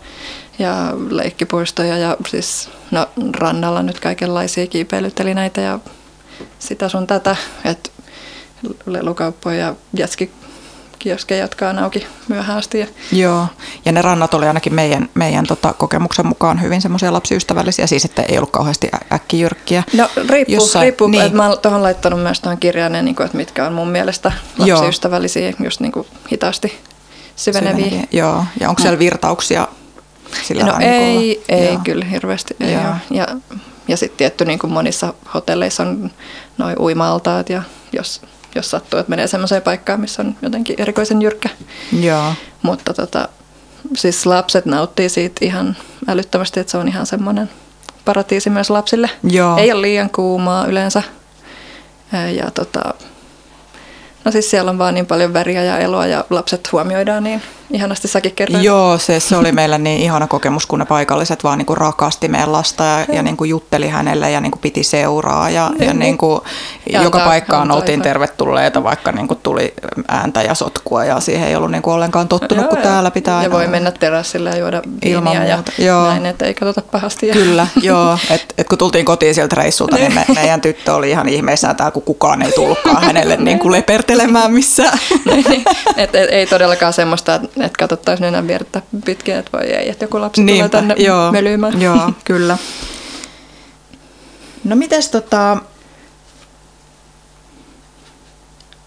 B: ja leikkipuistoja ja siis no, rannalla nyt kaikenlaisia kiipeilytelineitä ja sitä sun tätä, että lelukauppoja ja jätski kioskeja, jotka on auki myöhään asti. Ja...
C: Joo, ja ne rannat oli ainakin meidän, meidän tota, kokemuksen mukaan hyvin semmoisia lapsiystävällisiä, siis että ei ollut kauheasti äkkijyrkkiä.
B: No riippuu, Jossain, riippuu niin. että mä oon tuohon laittanut myös tuohon kirjaan, niin kuin, että mitkä on mun mielestä lapsiystävällisiä, Joo. just niin kuin hitaasti syveneviä. syveneviä.
C: Joo, ja onko siellä virtauksia
B: sillä No ei, ei Joo. kyllä hirveästi. Ei Joo. Ja, ja sitten tietty niin kuin monissa hotelleissa on noin uimaltaat ja jos jos sattuu, että menee semmoiseen paikkaan, missä on jotenkin erikoisen jyrkkä.
C: Joo.
B: Mutta tota, siis lapset nauttii siitä ihan älyttömästi, että se on ihan semmoinen paratiisi myös lapsille.
C: Joo.
B: Ei ole liian kuumaa yleensä. Ja tota, No siis siellä on vaan niin paljon väriä ja eloa ja lapset huomioidaan niin ihanasti säkin kerroin.
C: Joo, se, se oli meillä niin ihana kokemus, kun ne paikalliset vaan niin kuin rakasti meidän lasta ja, ja niin kuin jutteli hänelle ja niin kuin piti seuraa. Ja, ja, niin, niin kuin ja joka antaa, paikkaan antaa oltiin ihan. tervetulleita, vaikka niin kuin tuli ääntä ja sotkua ja siihen ei ollut niin kuin ollenkaan tottunut, joo, kun joo. täällä pitää
B: Ja voi mennä terassille ja juoda viiniä ja joo. näin, että ei katsota pahasti.
C: Kyllä, joo. Et, et kun tultiin kotiin sieltä reissulta, niin me, meidän tyttö oli ihan ihmeissään täällä, kun kukaan ei tullutkaan hänelle niin kuin lepertelemään missään.
B: Niin, et, et, ei todellakaan semmoista, että että katsottaisiin enää viertä pitkin, että voi ei, että joku lapsi Niinpä, tulee tänne joo, mölyymään.
C: Joo, kyllä. No mites tota,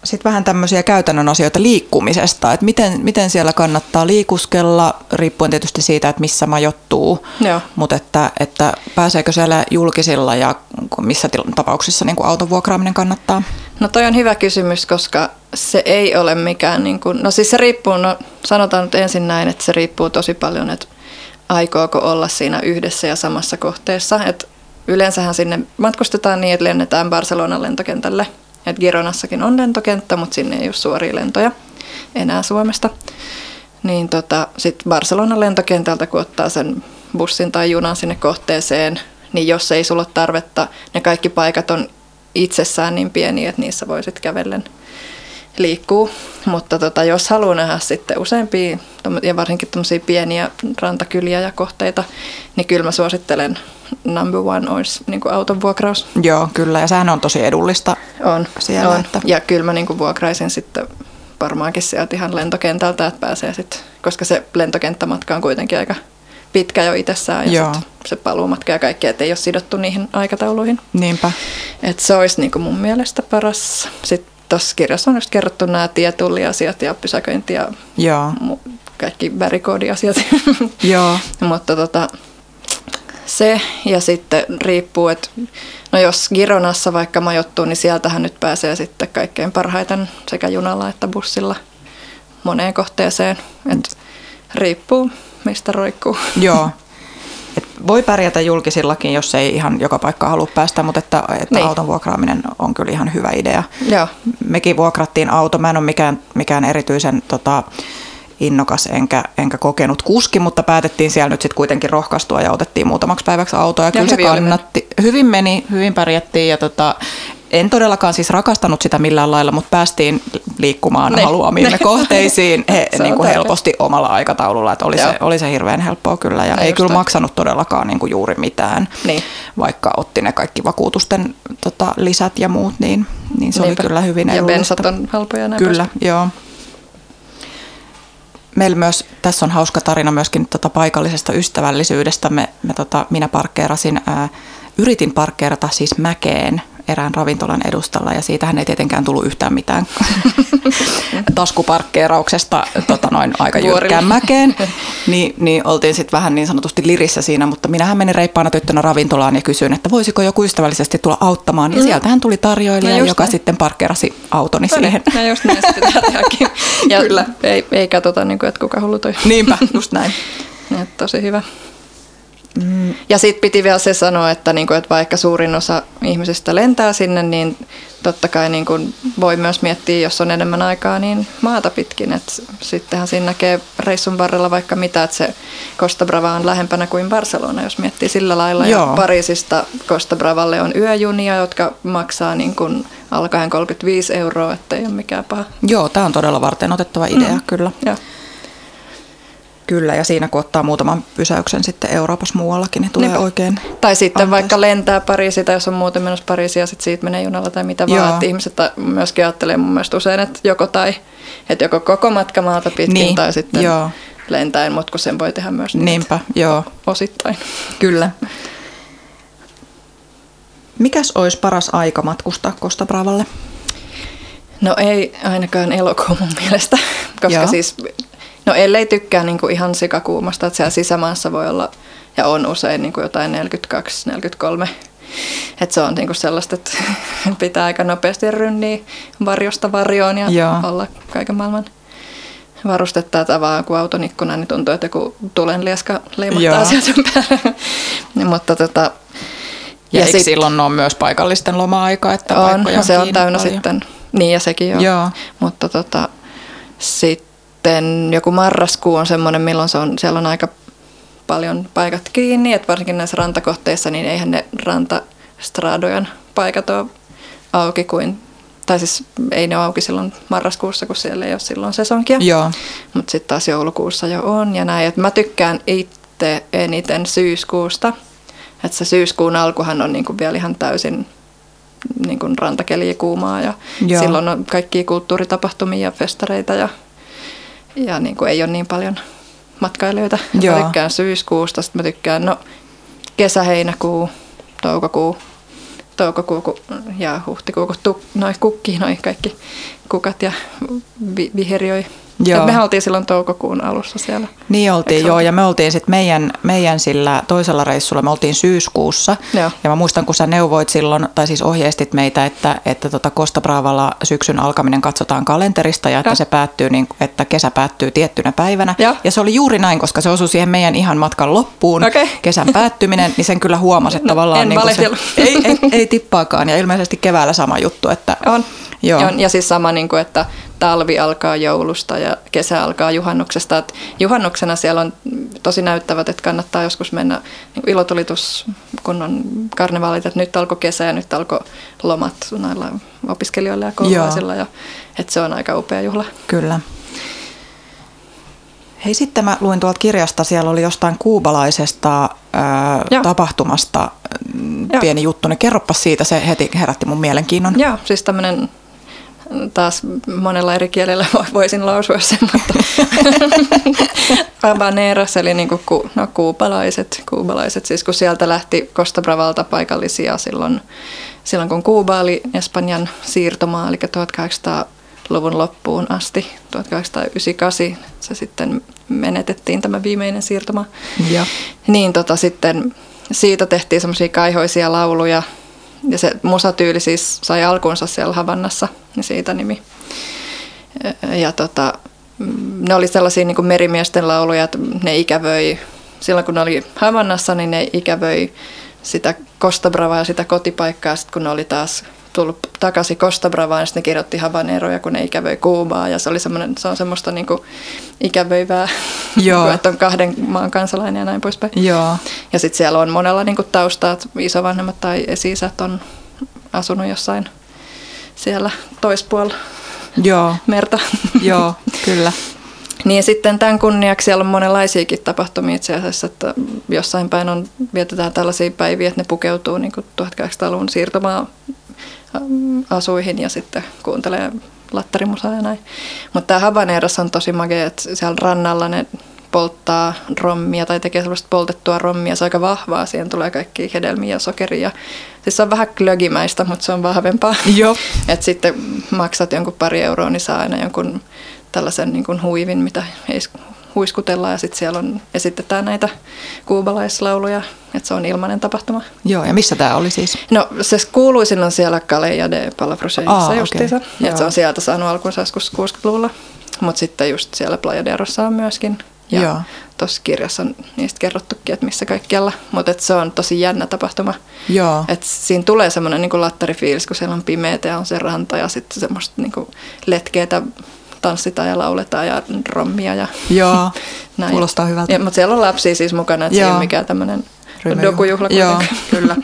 C: sitten vähän tämmöisiä käytännön asioita liikkumisesta, että miten, miten siellä kannattaa liikuskella, riippuen tietysti siitä, että missä majoittuu, Joo. mutta että, että pääseekö siellä julkisilla ja missä tapauksissa niin auton vuokraaminen kannattaa?
B: No toi on hyvä kysymys, koska se ei ole mikään, niin kuin, no siis se riippuu, no sanotaan nyt ensin näin, että se riippuu tosi paljon, että aikooko olla siinä yhdessä ja samassa kohteessa, että yleensähän sinne matkustetaan niin, että lennetään Barcelonan lentokentälle – et Gironassakin on lentokenttä, mutta sinne ei ole suoria lentoja enää Suomesta. Niin tota, sitten Barcelonan lentokentältä, kun ottaa sen bussin tai junan sinne kohteeseen, niin jos ei sulla ole tarvetta, ne kaikki paikat on itsessään niin pieniä, että niissä voi sitten kävellen liikkuu. Mutta tota, jos haluaa nähdä sitten useampia ja varsinkin pieniä rantakyliä ja kohteita, niin kyllä mä suosittelen number one olisi niin kuin auton vuokraus.
C: Joo, kyllä. Ja sehän on tosi edullista
B: on,
C: siellä.
B: On. Että... Ja kyllä mä niin kuin vuokraisin sitten varmaankin sieltä ihan lentokentältä, että pääsee sitten, koska se lentokenttämatka on kuitenkin aika pitkä jo itsessään ja sit se paluumatka ja kaikki, että ei ole sidottu niihin aikatauluihin.
C: Niinpä.
B: Et se olisi niin kuin mun mielestä paras. Sitten tuossa kirjassa on just kerrottu nämä tietulliasiat ja pysäköinti ja
C: Joo.
B: kaikki värikoodiasiat.
C: Joo.
B: Mutta tota, se ja sitten riippuu, että no jos Gironassa vaikka majoittuu, niin sieltähän nyt pääsee sitten kaikkein parhaiten sekä junalla että bussilla moneen kohteeseen. Et riippuu, mistä roikkuu.
C: Joo. Et voi pärjätä julkisillakin, jos ei ihan joka paikka halua päästä, mutta että, että niin. auton vuokraaminen on kyllä ihan hyvä idea.
B: Joo.
C: Mekin vuokrattiin auto. Mä en ole mikään, mikään erityisen tota, innokas enkä, enkä kokenut kuski, mutta päätettiin siellä nyt sitten kuitenkin rohkaistua ja otettiin muutamaksi päiväksi autoa. Ja, ja kyllä se kannatti. Meni. Hyvin meni, hyvin pärjättiin ja tota, en todellakaan siis rakastanut sitä millään lailla, mutta päästiin liikkumaan ne. haluamiimme kohteisiin he, niin kuin helposti omalla aikataululla. Että oli, se, oli se hirveän helppoa kyllä ja no ei kyllä maksanut todellakaan niin kuin juuri mitään. Niin. Vaikka otti ne kaikki vakuutusten tota, lisät ja muut, niin, niin se Niinpä. oli kyllä hyvin
B: Ja bensat on halpoja
C: Kyllä, joo. Meillä myös, tässä on hauska tarina myöskin tota paikallisesta ystävällisyydestä. Me, me tota, minä parkkeerasin, ää, yritin parkkeerata siis mäkeen erään ravintolan edustalla ja siitähän ei tietenkään tullut yhtään mitään taskuparkkeerauksesta tota noin aika jyrkkään mäkeen. Niin, niin oltiin sitten vähän niin sanotusti lirissä siinä, mutta minähän menin reippaana tyttönä ravintolaan ja kysyin, että voisiko joku ystävällisesti tulla auttamaan. Ja mm. sieltähän tuli tarjoilija, no joka näin. sitten parkkeerasi autoni no siihen.
B: No just näin tehdäkin. Ja Kyllä. Ei, ei katsota, niin kuin, että kuka hullu toi.
C: Niinpä, just näin.
B: Ja, tosi hyvä. Mm. Ja sitten piti vielä se sanoa, että, niinku, että vaikka suurin osa ihmisistä lentää sinne, niin totta kai niin kuin voi myös miettiä, jos on enemmän aikaa, niin maata pitkin. Et sittenhän siinä näkee reissun varrella vaikka mitä, että se Costa Brava on lähempänä kuin Barcelona, jos miettii sillä lailla. Joo. Ja Pariisista Costa Bravalle on yöjunia, jotka maksaa niin kuin alkaen 35 euroa, ettei ole mikään paha.
C: Joo, tämä on todella varten otettava idea, mm. kyllä. Joo. Kyllä, ja siinä kun ottaa muutaman pysäyksen sitten Euroopassa muuallakin, niin tulee Niinpä. oikein
B: Tai sitten anteeksi. vaikka lentää Pariisiin, tai jos on muuten menossa Pariisiin ja sitten siitä menee junalla tai mitä Joo. vaan. Että ihmiset myöskin ajattelee mun mielestä usein, että joko tai, että joko koko matka maalta pitkin niin. tai sitten Joo. lentäen, mutta kun sen voi tehdä myös niin,
C: Niinpä, joo.
B: osittain.
C: Kyllä. Mikäs olisi paras aika matkustaa Costa Bravalle?
B: No ei ainakaan elokuun mun mielestä, koska Joo. siis No ellei tykkää niin kuin ihan sikakuumasta, että siellä sisämaassa voi olla ja on usein niin kuin jotain 42-43. Että se on niin kuin sellaista, että pitää aika nopeasti rynniä varjosta varjoon ja Joo. olla kaiken maailman varustetta tavaa kuin auton ikkuna, niin tuntuu, että joku tulenlieska leimahtaa sieltä päälle. Mutta tota,
C: ja, ja sit, silloin on myös paikallisten loma-aika, että
B: on, on se on täynnä paljon. sitten. Niin ja sekin on. Joo. Mutta tota, sitten sitten joku marraskuu on semmoinen, milloin se on, siellä on aika paljon paikat kiinni, että varsinkin näissä rantakohteissa, niin eihän ne rantastradojen paikat ole auki kuin, tai siis ei ne ole auki silloin marraskuussa, kun siellä ei ole silloin sesonkia. Joo. Mutta sitten taas joulukuussa jo on ja näin. Et mä tykkään itse eniten syyskuusta. Että se syyskuun alkuhan on niinku vielä ihan täysin niinku rantakeli kuumaa ja Joo. silloin on kaikkia kulttuuritapahtumia ja festareita ja ja niin kuin ei ole niin paljon matkailijoita. Joo. Mä tykkään syyskuusta, sitten mä tykkään no, kesä, heinäkuu, toukokuu, toukokuu ja huhtikuu, kun tu, noi kukkii noi kaikki kukat ja vi, viherioi Joo. me oltiin silloin toukokuun alussa siellä.
C: Niin oltiin, joo, ja me oltiin sitten meidän, meidän sillä toisella reissulla, me oltiin syyskuussa. Joo. Ja mä muistan, kun sä neuvoit silloin, tai siis ohjeistit meitä, että, että tota Costa Bravalla syksyn alkaminen katsotaan kalenterista ja että ja. se päättyy, niin, että kesä päättyy tiettynä päivänä. Ja. ja se oli juuri näin, koska se osui siihen meidän ihan matkan loppuun, okay. kesän päättyminen, niin sen kyllä huomasi, että no, tavallaan en niin se, ei, ei, ei tippaakaan. Ja ilmeisesti keväällä sama juttu. Että,
B: on. Joo. On, ja siis sama, niin kuin, että talvi alkaa joulusta ja kesä alkaa juhannuksesta. Et juhannuksena siellä on tosi näyttävät, että kannattaa joskus mennä niin ilotulitus, kun on karnevaalit, että nyt alkoi kesä ja nyt alkoi lomat näillä opiskelijoilla ja koululaisilla. Ja, että se on aika upea juhla.
C: Kyllä. Hei sitten mä luin tuolta kirjasta, siellä oli jostain kuubalaisesta ää, tapahtumasta Joo. pieni juttu, niin kerropa siitä, se heti herätti mun mielenkiinnon.
B: Joo, siis tämmöinen taas monella eri kielellä voisin lausua sen, mutta Habaneros, eli niin kuin ku, no, kuubalaiset, kuubalaiset, siis kun sieltä lähti Costa Bravalta paikallisia silloin, silloin kun Kuuba oli Espanjan siirtomaa, eli 1800-luvun loppuun asti, 1898 se sitten menetettiin tämä viimeinen siirtoma. Ja. Niin tota sitten siitä tehtiin semmoisia kaihoisia lauluja, ja se musatyyli siis sai alkunsa siellä Havannassa, niin siitä nimi. Ja tota, mm, ne oli sellaisia niin kuin merimiesten lauluja, että ne ikävöi, silloin kun ne oli Havannassa, niin ne ikävöi sitä Costa Bravaa ja sitä kotipaikkaa, sitten kun ne oli taas tullut takaisin Costa Bravaan, niin ne kirjoitti Havaneroja, kun ne ikävöi Kuubaa, ja se, oli se on semmoista niin kuin ikävöivää, Joo. että on kahden maan kansalainen ja näin poispäin.
C: Joo.
B: Ja sitten siellä on monella niin kuin taustaa, että isovanhemmat tai esi on asunut jossain siellä toispuolella
C: Joo.
B: merta.
C: Joo, kyllä.
B: Niin sitten tämän kunniaksi siellä on monenlaisiakin tapahtumia itse asiassa, että jossain päin on, vietetään tällaisia päiviä, että ne pukeutuu niin 1800-luvun siirtomaa asuihin ja sitten kuuntelee lattarimusaa ja näin. Mutta tämä Habaneros on tosi makea, että siellä rannalla ne polttaa rommia tai tekee sellaista poltettua rommia. Se on aika vahvaa, siihen tulee kaikki hedelmiä ja sokeria. Siis se on vähän klögimäistä, mutta se on vahvempaa.
C: Joo.
B: Et sitten maksat jonkun pari euroa, niin saa aina jonkun tällaisen niin kuin huivin, mitä ei huiskutellaan ja sitten siellä on, esitetään näitä kuubalaislauluja, että se on ilmainen tapahtuma.
C: Joo, ja missä tämä oli siis?
B: No se kuuluisin on siellä Kaleja de Palafruseissa justiinsa, okay. että se on sieltä saanut alkunsa joskus 60-luvulla, mutta sitten just siellä Playa de Rossa on myöskin. Ja tuossa kirjassa on niistä kerrottukin, että missä kaikkialla, mutta se on tosi jännä tapahtuma.
C: Joo.
B: Et siinä tulee semmoinen niin lattarifiilis, kun siellä on pimeätä ja on se ranta ja sitten semmoista niin letkeätä tanssitaan ja lauletaan ja rommia ja
C: Joo, näin. kuulostaa hyvältä. Ja,
B: mutta siellä on lapsia siis mukana, että Joo. se ei mikään tämmöinen dokujuhla
C: Joo, kyllä.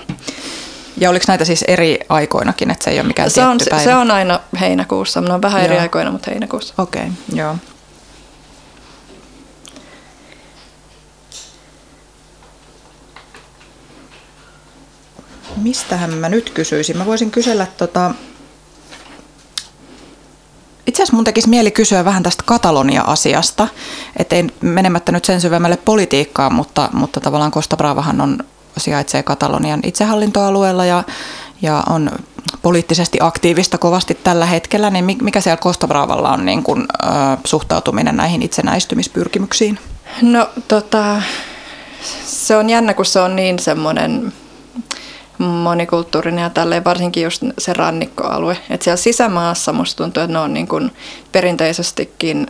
C: Ja oliko näitä siis eri aikoinakin, että se ei ole mikään
B: se
C: on,
B: päivä? Se on aina heinäkuussa. Ne on vähän joo. eri aikoina, mutta heinäkuussa.
C: Okei, okay, joo. Mistähän mä nyt kysyisin? Mä voisin kysellä tota, itse asiassa mun tekisi mieli kysyä vähän tästä Katalonia-asiasta, ettei menemättä nyt sen syvemmälle politiikkaan, mutta, mutta tavallaan Costa Bravahan on, sijaitsee Katalonian itsehallintoalueella ja, ja on poliittisesti aktiivista kovasti tällä hetkellä, niin mikä siellä Costa Bravalla on niin kuin, äh, suhtautuminen näihin itsenäistymispyrkimyksiin?
B: No tota, se on jännä, kun se on niin semmoinen monikulttuurinen ja tälleen, varsinkin just se rannikkoalue. Et siellä sisämaassa musta tuntuu, että ne on niin kuin perinteisestikin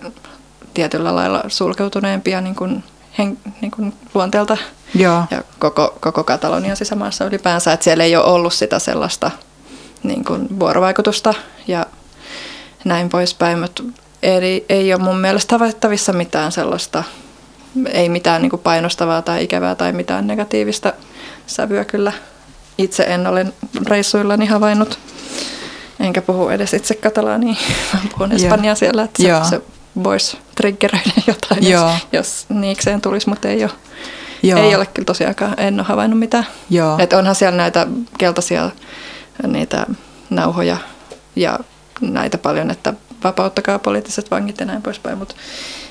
B: tietyllä lailla sulkeutuneempia niin kuin hen, niin kuin luonteelta
C: Joo.
B: ja koko, koko Katalonian sisämaassa ylipäänsä, että siellä ei ole ollut sitä sellaista niin kuin vuorovaikutusta ja näin poispäin, mutta ei, ei ole mun mielestä havaittavissa mitään sellaista, ei mitään niin kuin painostavaa tai ikävää tai mitään negatiivista sävyä kyllä itse en ole reissuillani havainnut, enkä puhu edes itse katalaania, vaan puhun espanjaa siellä, että se, se voisi triggeröidä jotain, Joo. jos, jos niikseen tulisi, mutta ei ole. Joo. Ei ole kyllä tosiaankaan, en ole havainnut mitään.
C: Joo.
B: Et onhan siellä näitä keltaisia niitä nauhoja ja näitä paljon, että vapauttakaa poliittiset vangit ja näin poispäin, mutta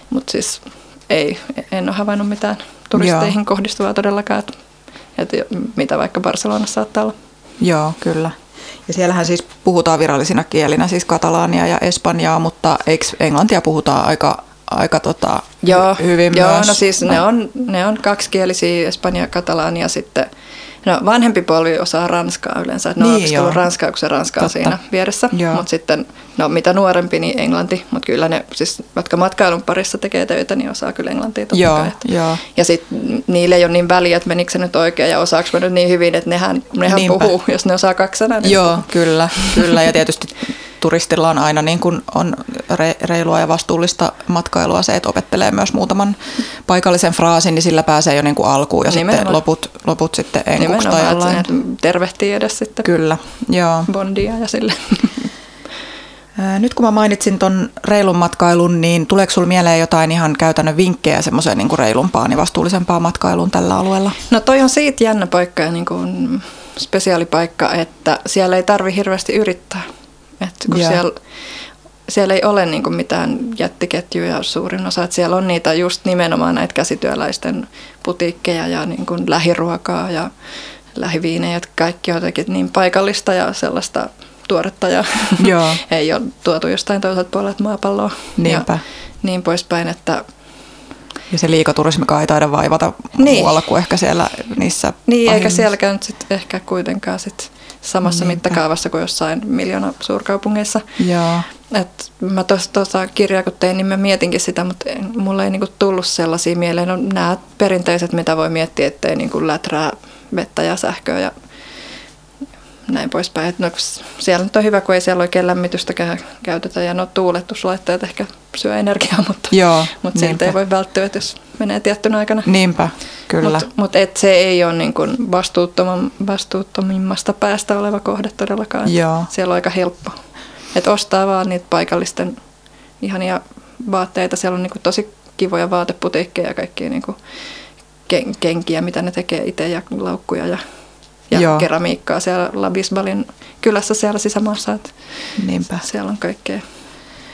B: mut siis ei, en ole havainnut mitään turisteihin Joo. kohdistuvaa todellakaan. Että että mitä vaikka Barcelonassa saattaa olla.
C: Joo, kyllä. Ja siellähän siis puhutaan virallisina kielinä siis katalaania ja espanjaa, mutta eikö englantia puhutaan aika, aika tota,
B: joo,
C: hyvin
B: joo,
C: myös?
B: no siis ne on, ne on kaksikielisiä, espanja ja katalaania sitten – No vanhempi puoli osaa ranskaa yleensä, että ne niin, on opiskellut ranskaa, kun se ranska on siinä vieressä. Mutta sitten, no mitä nuorempi, niin englanti. Mutta kyllä ne, siis, jotka matkailun parissa tekee töitä, niin osaa kyllä englantia totta
C: joo,
B: kai.
C: Joo.
B: Ja sitten niille ei ole niin väliä, että menikö se nyt oikein ja osaako mä nyt niin hyvin, että nehän, nehän puhuu, jos ne osaa kaksi sanaa. Niin
C: joo, kyllä, kyllä. Ja tietysti turistilla on aina niin kuin on reilua ja vastuullista matkailua se, että opettelee myös muutaman paikallisen fraasin, niin sillä pääsee jo niin kuin alkuun ja Nimenomaan. sitten loput, loput sitten enkuksi. Että
B: tervehtii edes sitten
C: Kyllä, joo.
B: bondia ja sille.
C: Nyt kun mä mainitsin ton reilun matkailun, niin tuleeko sinulle mieleen jotain ihan käytännön vinkkejä semmoiseen niin reilumpaan ja vastuullisempaan matkailuun tällä alueella?
B: No toi on siitä jännä paikka ja niin kuin spesiaalipaikka, että siellä ei tarvi hirveästi yrittää. Että kun siellä, siellä ei ole niin kuin mitään jättiketjuja suurin osa, että siellä on niitä just nimenomaan näitä käsityöläisten putiikkeja ja niin kuin lähiruokaa ja lähiviinejä, että kaikki on jotenkin niin paikallista ja sellaista tuoretta ja Joo. ei ole tuotu jostain toiselta puolelta maapalloa.
C: Niinpä.
B: Ja niin poispäin, että
C: ja se liikaturismikaan ei taida vaivata niin. muualla kuin ehkä siellä niissä
B: Niin, pahimmissa. eikä sielläkään sit ehkä kuitenkaan sit samassa
C: Niinpä.
B: mittakaavassa kuin jossain miljoona suurkaupungeissa.
C: Joo.
B: Et mä tuossa tuossa kirjaa kun tein, niin mä mietinkin sitä, mutta mulle ei niinku tullut sellaisia mieleen. No, nämä perinteiset, mitä voi miettiä, ettei niinku läträä vettä ja sähköä ja näin poispäin. Et no, siellä nyt on hyvä, kun ei siellä oikein lämmitystäkään käytetä ja no tuuletuslaitteet ehkä syö energiaa, mutta,
C: Joo,
B: mutta siitä ei voi välttyä, että jos menee tiettynä aikana.
C: Niinpä, kyllä.
B: Mutta mut et se ei ole niin kuin vastuuttoman, vastuuttomimmasta päästä oleva kohde todellakaan.
C: Joo.
B: Siellä on aika helppo. Et ostaa vaan niitä paikallisten ihania vaatteita. Siellä on niin kuin tosi kivoja vaateputiikkeja ja kaikkia niin kuin ken- kenkiä, mitä ne tekee itse ja laukkuja ja, ja
C: Joo.
B: keramiikkaa siellä La Bisbalin kylässä siellä sisämaassa. Et
C: Niinpä.
B: siellä on kaikkea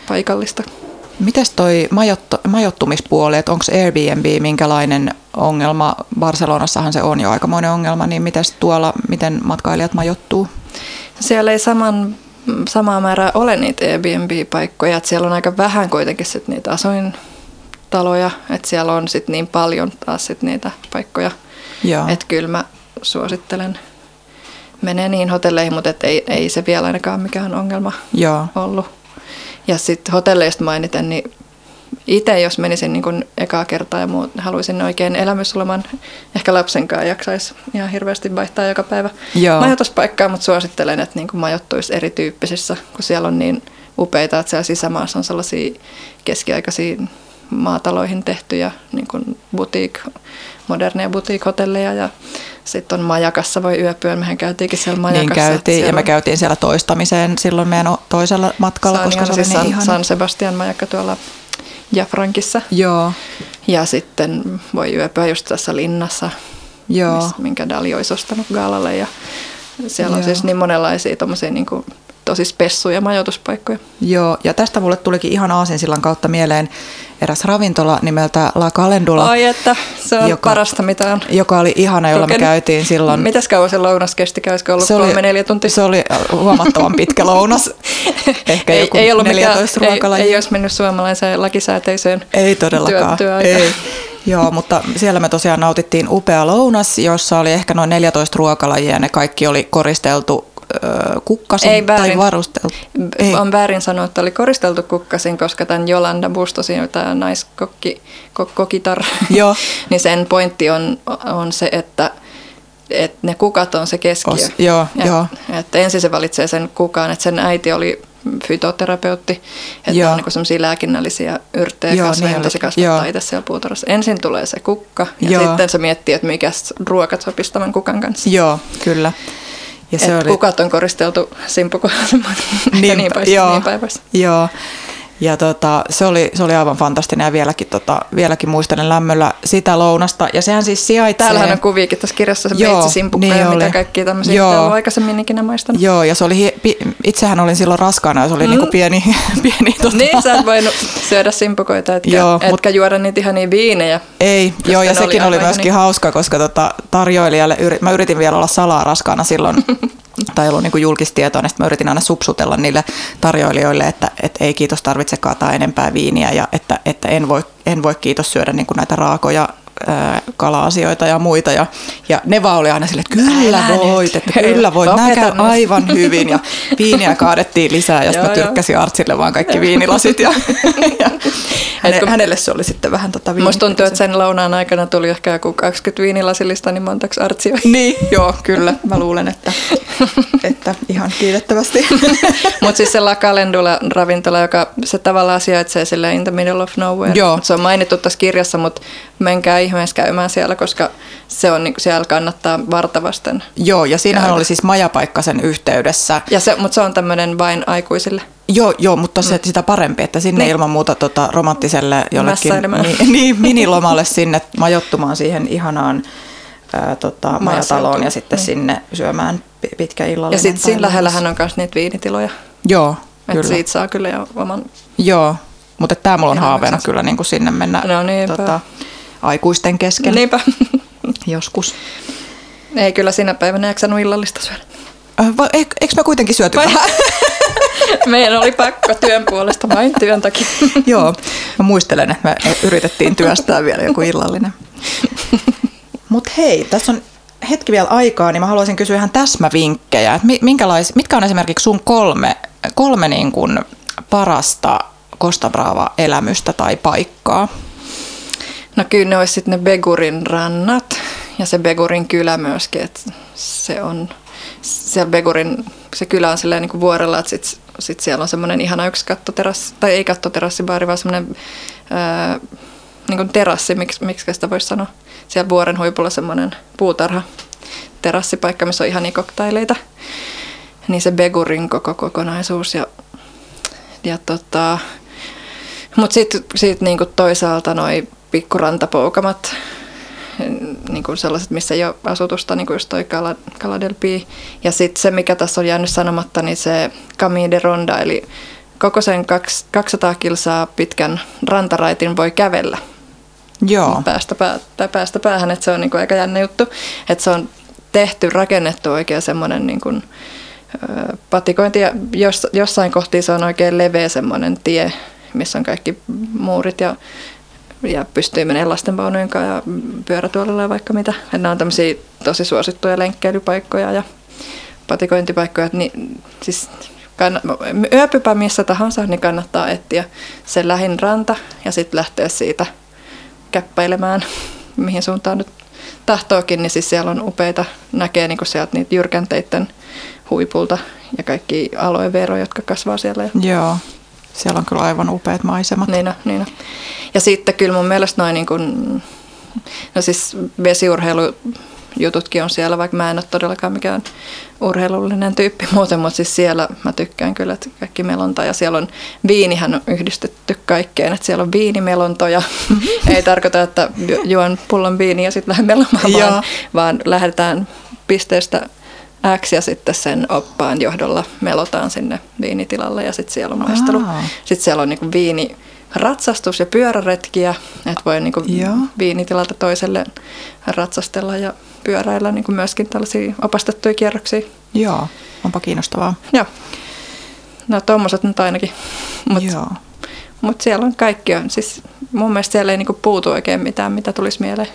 B: paikallista.
C: Mites toi majotto, majoittumispuoli, että onko Airbnb minkälainen ongelma? Barcelonassahan se on jo aikamoinen ongelma, niin mites tuolla, miten matkailijat majoittuu?
B: Siellä ei saman, samaa määrää ole niitä Airbnb-paikkoja, että siellä on aika vähän kuitenkin sit niitä asuintaloja, että siellä on sit niin paljon taas sit niitä paikkoja, että kyllä mä suosittelen menee niin hotelleihin, mutta et ei, ei se vielä ainakaan mikään ongelma
C: Joo.
B: ollut. Ja sitten hotelleista mainiten, niin itse jos menisin niin kun ekaa kertaa ja muut, haluaisin oikein elämysloman, ehkä lapsen kanssa jaksaisi ihan hirveästi vaihtaa joka päivä
C: Joo.
B: majoituspaikkaa, mutta suosittelen, että niin kuin majoittuisi erityyppisissä, kun siellä on niin upeita, että siellä sisämaassa on sellaisia keskiaikaisia maataloihin tehtyjä niin kuin boutique, moderneja boutique-hotelleja ja sitten on majakassa voi yöpyä. Mehän käytiinkin siellä majakassa.
C: Niin käytiin, ja me
B: on-
C: käytiin siellä toistamiseen silloin meidän toisella matkalla,
B: on
C: koska se oli
B: siis
C: niin
B: San,
C: ihana.
B: San Sebastian majakka tuolla Jafrankissa.
C: Joo,
B: Ja sitten voi yöpyä just tässä linnassa,
C: joo,
B: miss, minkä Dali olisi ostanut Gaalalle. Ja siellä on
C: Joo.
B: siis niin monenlaisia tommosia niin kuin, tosi spessuja majoituspaikkoja.
C: joo. Ja tästä mulle tulikin ihan aasinsillan kautta mieleen eräs ravintola nimeltä La Calendula,
B: Ai että, se on
C: Joka-
B: parasta mitä on.
C: joka oli ihana, jolla me
B: kokenut.
C: käytiin silloin.
B: Mitäs kauan se lounas kesti? Olisiko ollut
C: Se oli-
B: kolme neljä tuntia?
C: Se oli huomattavan pitkä lounas. Ehkä
B: ei,
C: joku
B: ei, ollut
C: 14
B: mikään, ei,
C: ruokalajia.
B: ei olisi mennyt suomalaiseen lakisääteiseen
C: Ei todellakaan.
B: työ.
C: Ei. Joo, mutta siellä me tosiaan nautittiin upea lounas, jossa oli ehkä noin 14 ruokalajia ja ne kaikki oli koristeltu kukkasin
B: Ei
C: tai
B: väärin.
C: varusteltu. Ei.
B: On väärin sanoa, että oli koristeltu kukkasin, koska tämän Jolanda Bustosin, tämä naiskokki, kok, kokitar,
C: Joo.
B: niin sen pointti on, on se, että, että ne kukat on se keskiö.
C: Os- joo,
B: ja,
C: joo.
B: Että ensin se valitsee sen kukaan, että sen äiti oli fytoterapeutti, että
C: Joo.
B: on niin semmoisia lääkinnällisiä yrttejä
C: Joo,
B: kasveja,
C: niin
B: se kasvattaa
C: Joo.
B: itse siellä puutarhassa. Ensin tulee se kukka ja
C: Joo.
B: sitten se miettii, että mikä ruokat sopisi tämän kukan kanssa.
C: Joo, kyllä. Ja
B: Et kukat on koristeltu simpukohjelmaan ja niin, pois,
C: joo,
B: niin päin pois.
C: Joo. Ja tota, se, oli, se oli aivan fantastinen ja vieläkin, tota, vieläkin muistelen lämmöllä sitä lounasta. Ja sehän siis sijaitsee...
B: Täällähän on kuviikin tässä kirjassa se
C: Joo,
B: veitsisimppukka
C: niin
B: ja mitä
C: oli.
B: kaikkia tämmöisiä,
C: Joo.
B: mitä olen aikaisemmin ikinä maistanut.
C: Joo, ja se oli, pi- itsehän olin silloin raskaana ja se oli mm. niinku pieni, pieni tota,
B: Niin, sä et voinut syödä simpukoita, etkä,
C: Joo,
B: etkä
C: mut-
B: juoda niitä ihania viinejä.
C: Ei, joo, ja
B: oli
C: sekin oli
B: aivan
C: myöskin
B: ihania.
C: hauska, koska tota, tarjoilijalle, yri- mä yritin vielä olla salaa raskaana silloin, tai ollut niin julkistietoa, niin mä yritin aina supsutella niille tarjoilijoille, että et ei kiitos tarvitse kaataa enempää viiniä, ja että, että en, voi, en voi kiitos syödä niin näitä raakoja kala-asioita ja muita. Ja, ja ne vaan oli aina silleen, että kyllä
B: Älä nyt.
C: voit, että kyllä voit, nämä käy aivan hyvin. Ja viiniä kaadettiin lisää, ja sitten tyrkkäsin Artsille vaan kaikki viinilasit. Ja, ja häne, hänelle se oli sitten vähän tota
B: Musta tuntuu, että sen lounaan aikana tuli ehkä joku 20 viinilasillista, niin montaksi artsia.
C: Niin, joo, kyllä. Mä luulen, että, että ihan kiitettävästi.
B: Mutta siis se La Calendula ravintola, joka se tavallaan sijaitsee sille in the middle of nowhere.
C: Joo.
B: Se on mainittu tässä kirjassa, mutta menkää ihmeessä käymään siellä, koska se on, niinku, siellä kannattaa vartavasten.
C: joo, ja siinähän
B: Käydä.
C: oli siis majapaikka sen yhteydessä.
B: Ja se, mutta se on tämmöinen vain aikuisille.
C: Joo, joo mutta se, sitä parempi, että sinne
B: Niin.
C: ilman muuta tota, romanttiselle jollekin niin, niin, minilomalle sinne majoittumaan siihen ihanaan ää, tota, majataloon ja sitten
B: Niin.
C: sinne syömään pi- pitkä illallinen.
B: Ja sitten siinä lähellähän on myös niitä viinitiloja.
C: Joo,
B: Että
C: kyllä.
B: siitä saa kyllä jo oman...
C: Joo, mutta tämä mulla on
B: Ihan
C: haaveena kyllä niin kuin sinne mennä
B: No niinpä.
C: Aikuisten kesken
B: Niinpä.
C: joskus.
B: Ei kyllä sinä päivänä jaksanut illallista syödä.
C: Äh, vai, eikö, me kuitenkin syöty
B: Vai-? Meidän oli pakko työn puolesta, vain työn takia.
C: Joo, mä muistelen, että me yritettiin työstää vielä joku illallinen. Mutta hei, tässä on hetki vielä aikaa, niin mä haluaisin kysyä ihan täsmävinkkejä. Että minkälais, mitkä on esimerkiksi sun kolme, kolme niin kuin parasta Costa Brava-elämystä tai paikkaa?
B: No kyllä ne olisi sitten ne Begurin rannat ja se Begurin kylä myöskin, että se on, siellä Begurin, se kylä on silleen niin kuin vuorella, että sitten sit siellä on semmoinen ihana yksi kattoterassi, tai ei kattoterassibaari, vaan semmoinen ää, niin terassi, miksi, miksi sitä voisi sanoa. Siellä vuoren huipulla semmoinen puutarha, terassipaikka, missä on ihania koktaileita. Niin se Begurin koko kokonaisuus. Ja, ja tota, mutta sitten sit niinku toisaalta noi pikkurantapoukamat, niin kuin sellaiset, missä ei ole asutusta, niin kuin just toi Caladelpi. Ja sitten se, mikä tässä on jäänyt sanomatta, niin se Camille de Ronda, eli koko sen 200 kilsaa pitkän rantaraitin voi kävellä.
C: Joo.
B: Päästä, pää, tai päästä päähän, että se on niin kuin aika jännä juttu. Että se on tehty, rakennettu oikein semmoinen niin kuin, patikointi ja jos, jossain kohti se on oikein leveä semmoinen tie, missä on kaikki muurit ja, ja pystyy menemään lastenvaunujen kanssa ja pyörätuolilla ja vaikka mitä. Et nämä on tämmöisiä tosi suosittuja lenkkeilypaikkoja ja patikointipaikkoja. Et niin, siis yöpypä missä tahansa, niin kannattaa etsiä se lähin ranta ja sitten lähteä siitä käppäilemään, mihin suuntaan nyt tahtookin, niin siis siellä on upeita, näkee niin sieltä niitä jyrkänteiden huipulta ja kaikki aloe jotka kasvaa siellä.
C: Joo. Siellä on kyllä aivan upeat maisemat.
B: Niin on, niin on. Ja sitten kyllä mun mielestä noin niin kuin, no siis vesiurheilu jututkin on siellä, vaikka mä en ole todellakaan mikään urheilullinen tyyppi muuten, mutta siis siellä mä tykkään kyllä, että kaikki melonta ja siellä on viinihän on yhdistetty kaikkeen, että siellä on viinimelontoja. Ei tarkoita, että juon pullon viiniä ja sitten lähden melomaan, vaan, vaan lähdetään pisteestä X ja sitten sen oppaan johdolla melotaan sinne viinitilalle ja sitten siellä on maistelu. Sitten siellä on niinku viini, ratsastus ja pyöräretkiä, että voi niinku viinitilalta toiselle ratsastella ja pyöräillä niinku myöskin tällaisia opastettuja kierroksia.
C: Joo, onpa kiinnostavaa.
B: Joo. No tuommoiset nyt ainakin. Mutta mut siellä on kaikki. On. Siis mun mielestä siellä ei niinku puutu oikein mitään, mitä tulisi mieleen.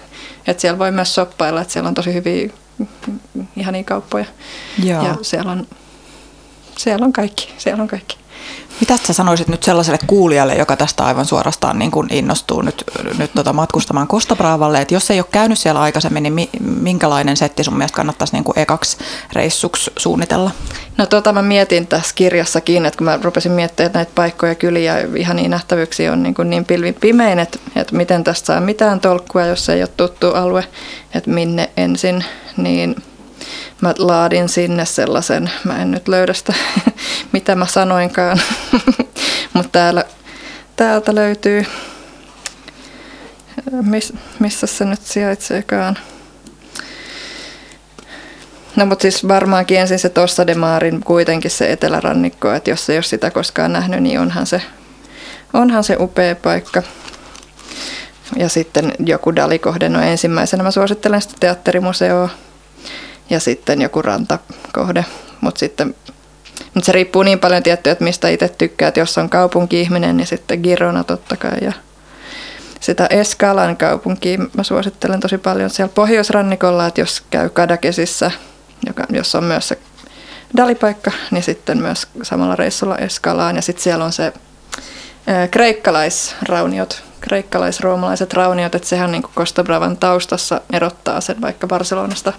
B: Et siellä voi myös soppailla, että siellä on tosi hyviä ihania kauppoja. Joo. Ja siellä on, siellä on kaikki, siellä on kaikki.
C: Mitä sä sanoisit nyt sellaiselle kuulijalle, joka tästä aivan suorastaan niin kuin innostuu nyt, nyt tota matkustamaan Kostabraavalle, että jos ei ole käynyt siellä aikaisemmin, niin minkälainen setti sun mielestä kannattaisi niin kuin ekaksi reissuksi suunnitella?
B: No tota mä mietin tässä kirjassakin, että kun mä rupesin miettimään että näitä paikkoja, kyliä, ihan niin nähtävyyksiä on niin, kuin niin pilvin pimein, että, että miten tästä saa mitään tolkkua, jos ei ole tuttu alue, että minne ensin, niin – mä laadin sinne sellaisen, mä en nyt löydä sitä, mitä mä sanoinkaan, mutta täällä, täältä löytyy, miss, missä se nyt sijaitseekaan. No mutta siis varmaankin ensin se Tossa de Maarin kuitenkin se etelärannikko, että jos ei ole sitä koskaan nähnyt, niin onhan se, onhan se upea paikka. Ja sitten joku Dali-kohde, no ensimmäisenä mä suosittelen sitä teatterimuseoa ja sitten joku rantakohde. Mutta sitten mut se riippuu niin paljon tiettyä, että mistä itse tykkää. Että jos on kaupunki-ihminen, niin sitten Girona totta kai. Ja sitä Eskalan kaupunkia mä suosittelen tosi paljon siellä pohjoisrannikolla, että jos käy Kadakesissa, joka, jos on myös se dalipaikka, niin sitten myös samalla reissulla Eskalaan. Ja sitten siellä on se kreikkalaisrauniot, kreikkalais-roomalaiset rauniot, että sehän niin Costa Bravan taustassa erottaa sen vaikka Barcelonasta,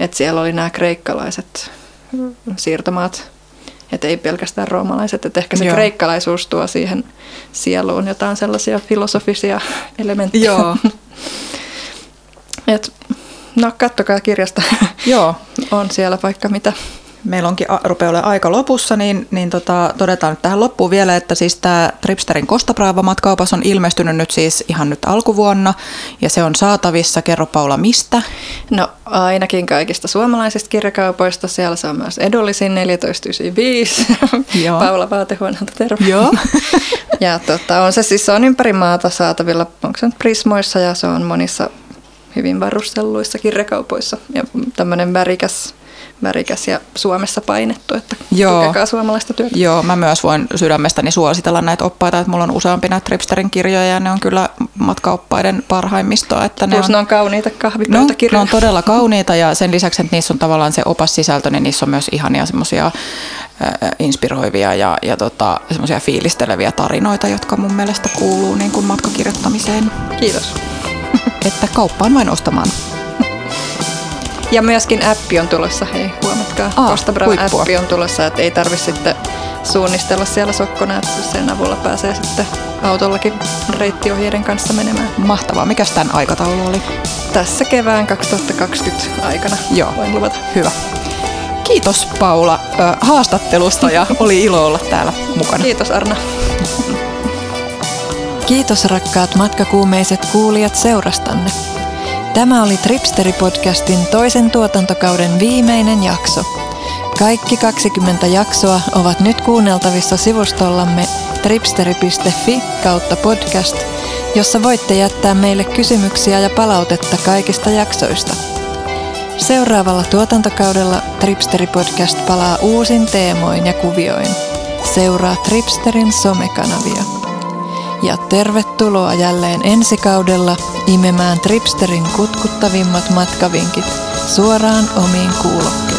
B: että siellä oli nämä kreikkalaiset siirtomaat, että ei pelkästään roomalaiset, että ehkä se Joo. kreikkalaisuus tuo siihen sieluun jotain sellaisia filosofisia elementtejä. Joo. Et, no kattokaa kirjasta. Joo. on siellä vaikka mitä
C: meillä onkin rupeaa olemaan aika lopussa, niin, niin tota, todetaan nyt tähän loppuun vielä, että siis tämä Tripsterin Kostapraava matkaupas on ilmestynyt nyt siis ihan nyt alkuvuonna ja se on saatavissa. Kerro Paula, mistä?
B: No ainakin kaikista suomalaisista kirjakaupoista. Siellä se on myös edullisin 1495. Joo. Paula Vaatehuoneelta terve. Joo. ja tota, on se siis on ympäri maata saatavilla, onko se nyt Prismoissa ja se on monissa hyvin varustelluissa kirjakaupoissa. Ja tämmöinen värikäs
D: värikäs ja Suomessa painettu, että
C: Joo.
D: tukekaa suomalaista työtä.
C: Joo, mä myös voin sydämestäni suositella näitä oppaita, että mulla on useampi näitä Tripsterin kirjoja ja ne on kyllä matkaoppaiden parhaimmistoa. Että ne
D: Plus
C: on,
D: ne on kauniita
C: no,
D: kahvipöytäkirjoja.
C: ne on todella kauniita ja sen lisäksi, että niissä on tavallaan se opassisältö, niin niissä on myös ihania semmoisia inspiroivia ja, ja tota, semmoisia fiilisteleviä tarinoita, jotka mun mielestä kuuluu niin kuin matkakirjoittamiseen.
D: Kiitos.
C: Että kauppaan vain ostamaan.
D: Ja myöskin appi on tulossa, hei huomatkaa.
C: Aa,
D: Costa Brava
C: huippua.
D: appi on tulossa, että ei tarvi sitten suunnistella siellä sokkona, että sen avulla pääsee sitten autollakin reittiohjeiden kanssa menemään.
C: Mahtavaa. Mikäs tämän aikataulu oli?
D: Tässä kevään 2020 aikana
C: Joo.
D: voin luvata.
C: Hyvä. Kiitos Paula haastattelusta ja oli ilo olla täällä mukana.
D: Kiitos Arna.
B: Kiitos rakkaat matkakuumeiset kuulijat seurastanne. Tämä oli Tripsteri-podcastin toisen tuotantokauden viimeinen jakso. Kaikki 20 jaksoa ovat nyt kuunneltavissa sivustollamme tripsteri.fi kautta podcast, jossa voitte jättää meille kysymyksiä ja palautetta kaikista jaksoista. Seuraavalla tuotantokaudella Tripsteri Podcast palaa uusin teemoin ja kuvioin. Seuraa Tripsterin somekanavia. Ja tervetuloa jälleen ensi kaudella imemään Tripsterin kutkuttavimmat matkavinkit suoraan omiin kuulokkeisiin.